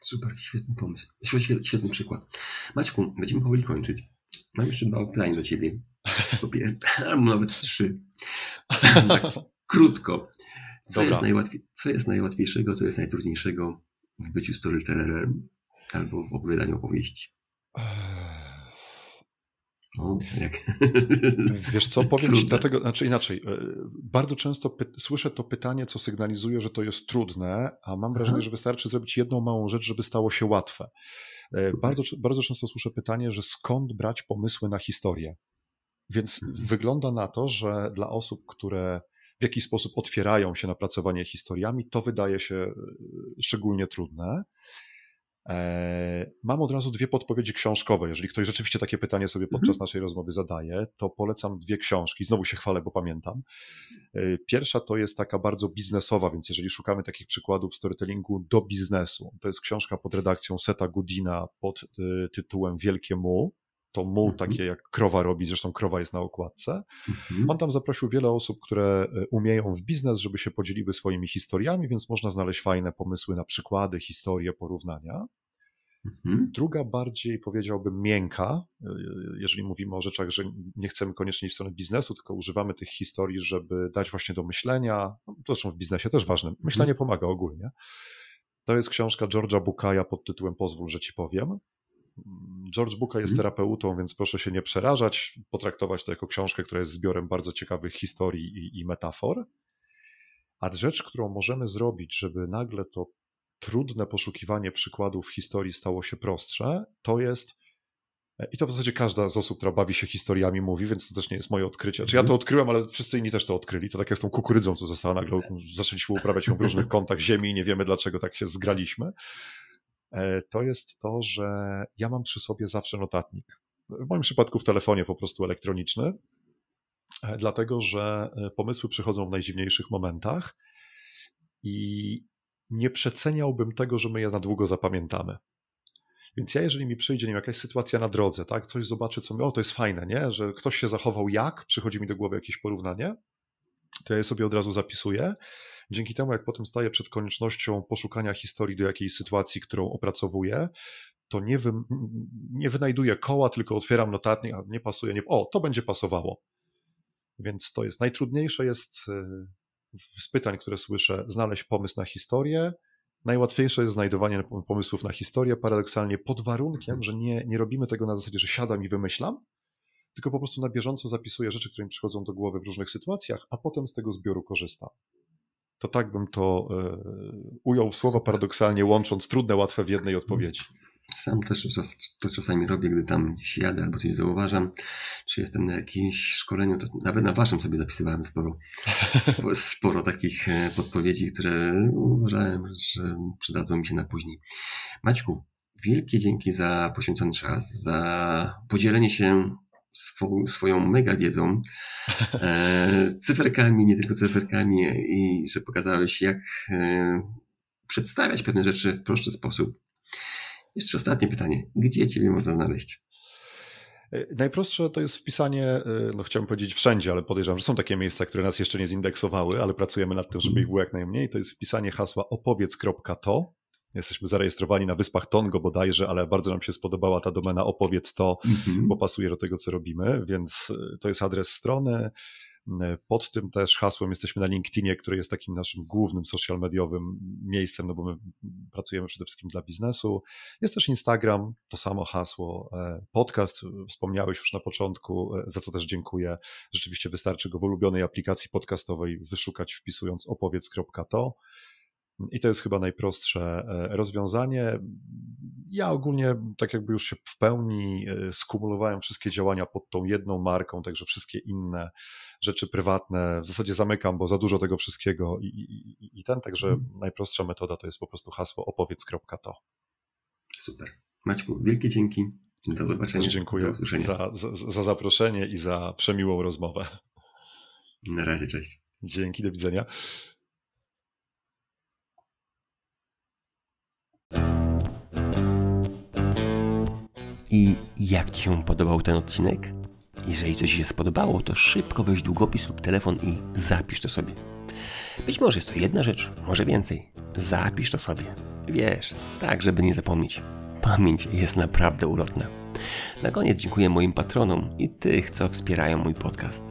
B: Super, świetny pomysł. Świetny, świetny przykład. Maćku, będziemy powoli kończyć. Mam jeszcze dwa pytania do ciebie. Albo nawet trzy. Tak, krótko. Co jest, najłatwiej, co jest najłatwiejszego, co jest najtrudniejszego w byciu storytellerem albo w opowiadaniu opowieści?
A: O, jak... Wiesz co, powiem ci dlatego, znaczy inaczej, e, bardzo często słyszę to pytanie, co sygnalizuje, że to jest trudne, a mam wrażenie, Aha. że wystarczy zrobić jedną małą rzecz, żeby stało się łatwe. E, bardzo, bardzo często słyszę pytanie, że skąd brać pomysły na historię. Więc mhm. wygląda na to, że dla osób, które w jaki sposób otwierają się na pracowanie historiami, to wydaje się e, szczególnie trudne. E, mam od razu dwie podpowiedzi książkowe. Jeżeli ktoś rzeczywiście takie pytanie sobie podczas mhm. naszej rozmowy zadaje, to polecam dwie książki. Znowu się chwalę, bo pamiętam. E, pierwsza to jest taka bardzo biznesowa, więc jeżeli szukamy takich przykładów storytellingu do biznesu, to jest książka pod redakcją Seta Goodina pod tytułem Wielkie Mu to mu mhm. takie jak krowa robi, zresztą krowa jest na okładce. Mhm. On tam zaprosił wiele osób, które umieją w biznes, żeby się podzieliły swoimi historiami, więc można znaleźć fajne pomysły na przykłady, historie, porównania. Mhm. Druga bardziej powiedziałbym miękka, jeżeli mówimy o rzeczach, że nie chcemy koniecznie iść w stronę biznesu, tylko używamy tych historii, żeby dać właśnie do myślenia. No, to zresztą w biznesie też ważne. Myślenie pomaga ogólnie. To jest książka George'a Bukaja pod tytułem Pozwól, że ci powiem. George Buka jest mhm. terapeutą, więc proszę się nie przerażać, potraktować to jako książkę, która jest zbiorem bardzo ciekawych historii i, i metafor. A rzecz, którą możemy zrobić, żeby nagle to trudne poszukiwanie przykładów historii stało się prostsze, to jest i to w zasadzie każda z osób, która bawi się historiami, mówi, więc to też nie jest moje odkrycie. Czy ja to mhm. odkryłem, ale wszyscy inni też to odkryli. To tak jak z tą kukurydzą, co została nagle, zaczęliśmy uprawiać ją w różnych kątach ziemi i nie wiemy, dlaczego tak się zgraliśmy. E, to jest to, że ja mam przy sobie zawsze notatnik. W moim przypadku w telefonie po prostu elektroniczny, e, dlatego że e, pomysły przychodzą w najdziwniejszych momentach i nie przeceniałbym tego, że my je na długo zapamiętamy. Więc ja, jeżeli mi przyjdzie nie wiem, jakaś sytuacja na drodze, tak, coś zobaczę, co mi, o, to jest fajne, nie, że ktoś się zachował jak, przychodzi mi do głowy jakieś porównanie, to ja je sobie od razu zapisuję. Dzięki temu, jak potem staję przed koniecznością poszukania historii do jakiejś sytuacji, którą opracowuję, to nie, wy, nie wynajduję koła, tylko otwieram notatnik, a nie pasuje, nie, o, to będzie pasowało. Więc to jest najtrudniejsze jest y, z pytań, które słyszę, znaleźć pomysł na historię. Najłatwiejsze jest znajdowanie pomysłów na historię, paradoksalnie pod warunkiem, mhm. że nie, nie robimy tego na zasadzie, że siadam i wymyślam, tylko po prostu na bieżąco zapisuję rzeczy, które mi przychodzą do głowy w różnych sytuacjach, a potem z tego zbioru korzystam. To tak bym to y, ujął w słowo paradoksalnie, łącząc trudne, łatwe w jednej odpowiedzi.
B: Sam też to czasami robię, gdy tam gdzieś jadę albo coś zauważam, czy jestem na jakimś szkoleniu, to nawet na waszym sobie zapisywałem sporo, sporo, sporo takich e, podpowiedzi, które uważałem, że przydadzą mi się na później. Maćku, wielkie dzięki za poświęcony czas, za podzielenie się swą, swoją mega wiedzą, e, cyferkami, nie tylko cyferkami i że pokazałeś, jak e, przedstawiać pewne rzeczy w prosty sposób jeszcze ostatnie pytanie. Gdzie Ciebie można znaleźć?
A: E, najprostsze to jest wpisanie, e, no chciałbym powiedzieć wszędzie, ale podejrzewam, że są takie miejsca, które nas jeszcze nie zindeksowały, ale pracujemy nad tym, żeby ich było jak najmniej. To jest wpisanie hasła opowiedz.to. Jesteśmy zarejestrowani na wyspach Tongo bodajże, ale bardzo nam się spodobała ta domena opowiedz to, -hmm. bo pasuje do tego, co robimy, więc e, to jest adres strony. Pod tym też hasłem jesteśmy na LinkedInie, który jest takim naszym głównym social mediowym miejscem, no bo my pracujemy przede wszystkim dla biznesu. Jest też Instagram, to samo hasło. E, podcast, wspomniałeś już na początku, e, za co też dziękuję. Rzeczywiście wystarczy go w ulubionej aplikacji podcastowej wyszukać wpisując opowiedz.to. I to jest chyba najprostsze e, rozwiązanie. Ja ogólnie, tak jakby już się w pełni skumulowałem wszystkie działania pod tą jedną marką, także wszystkie inne rzeczy prywatne w zasadzie zamykam, bo za dużo tego wszystkiego i, i, i ten, także hmm. najprostsza metoda to jest po prostu hasło opowiedz.to.
B: Super. Maćku, wielkie dzięki. Do zobaczenia.
A: Też dziękuję
B: Do
A: za, za, za zaproszenie i za przemiłą rozmowę.
B: Na razie, cześć.
A: Dzięki, do widzenia.
B: I jak Ci się podobał ten odcinek? Jeżeli coś Ci się spodobało, to szybko weź długopis lub telefon i zapisz to sobie. Być może jest to jedna rzecz, może więcej. Zapisz to sobie. Wiesz, tak, żeby nie zapomnieć. Pamięć jest naprawdę ulotna. Na koniec dziękuję moim patronom i tych, co wspierają mój podcast.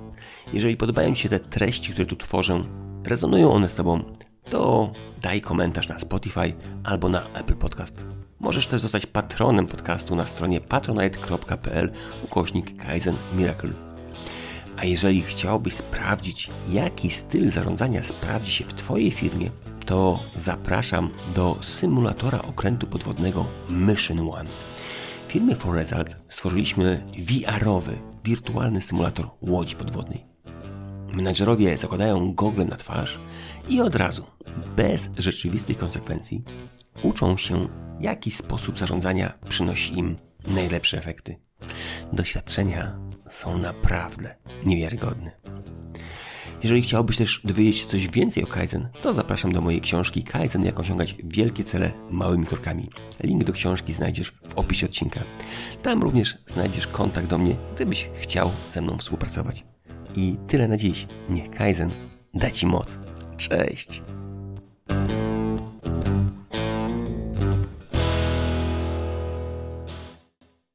B: Jeżeli podobają Ci się te treści, które tu tworzę, rezonują one z Tobą, to daj komentarz na Spotify albo na Apple Podcast. Możesz też zostać patronem podcastu na stronie patronite.pl ukośnik Kaizen Miracle. A jeżeli chciałbyś sprawdzić, jaki styl zarządzania sprawdzi się w Twojej firmie, to zapraszam do symulatora okrętu podwodnego Mission One. W firmie For Results stworzyliśmy VR-owy, wirtualny symulator łodzi podwodnej. Menadżerowie zakładają gogle na twarz i od razu, bez rzeczywistych konsekwencji, uczą się jaki sposób zarządzania przynosi im najlepsze efekty. Doświadczenia są naprawdę niewiarygodne. Jeżeli chciałbyś też dowiedzieć się coś więcej o Kaizen, to zapraszam do mojej książki Kaizen jak osiągać wielkie cele małymi krokami. Link do książki znajdziesz w opisie odcinka. Tam również znajdziesz kontakt do mnie, gdybyś chciał ze mną współpracować. I tyle na dziś. Niech Kaizen da Ci moc. Cześć!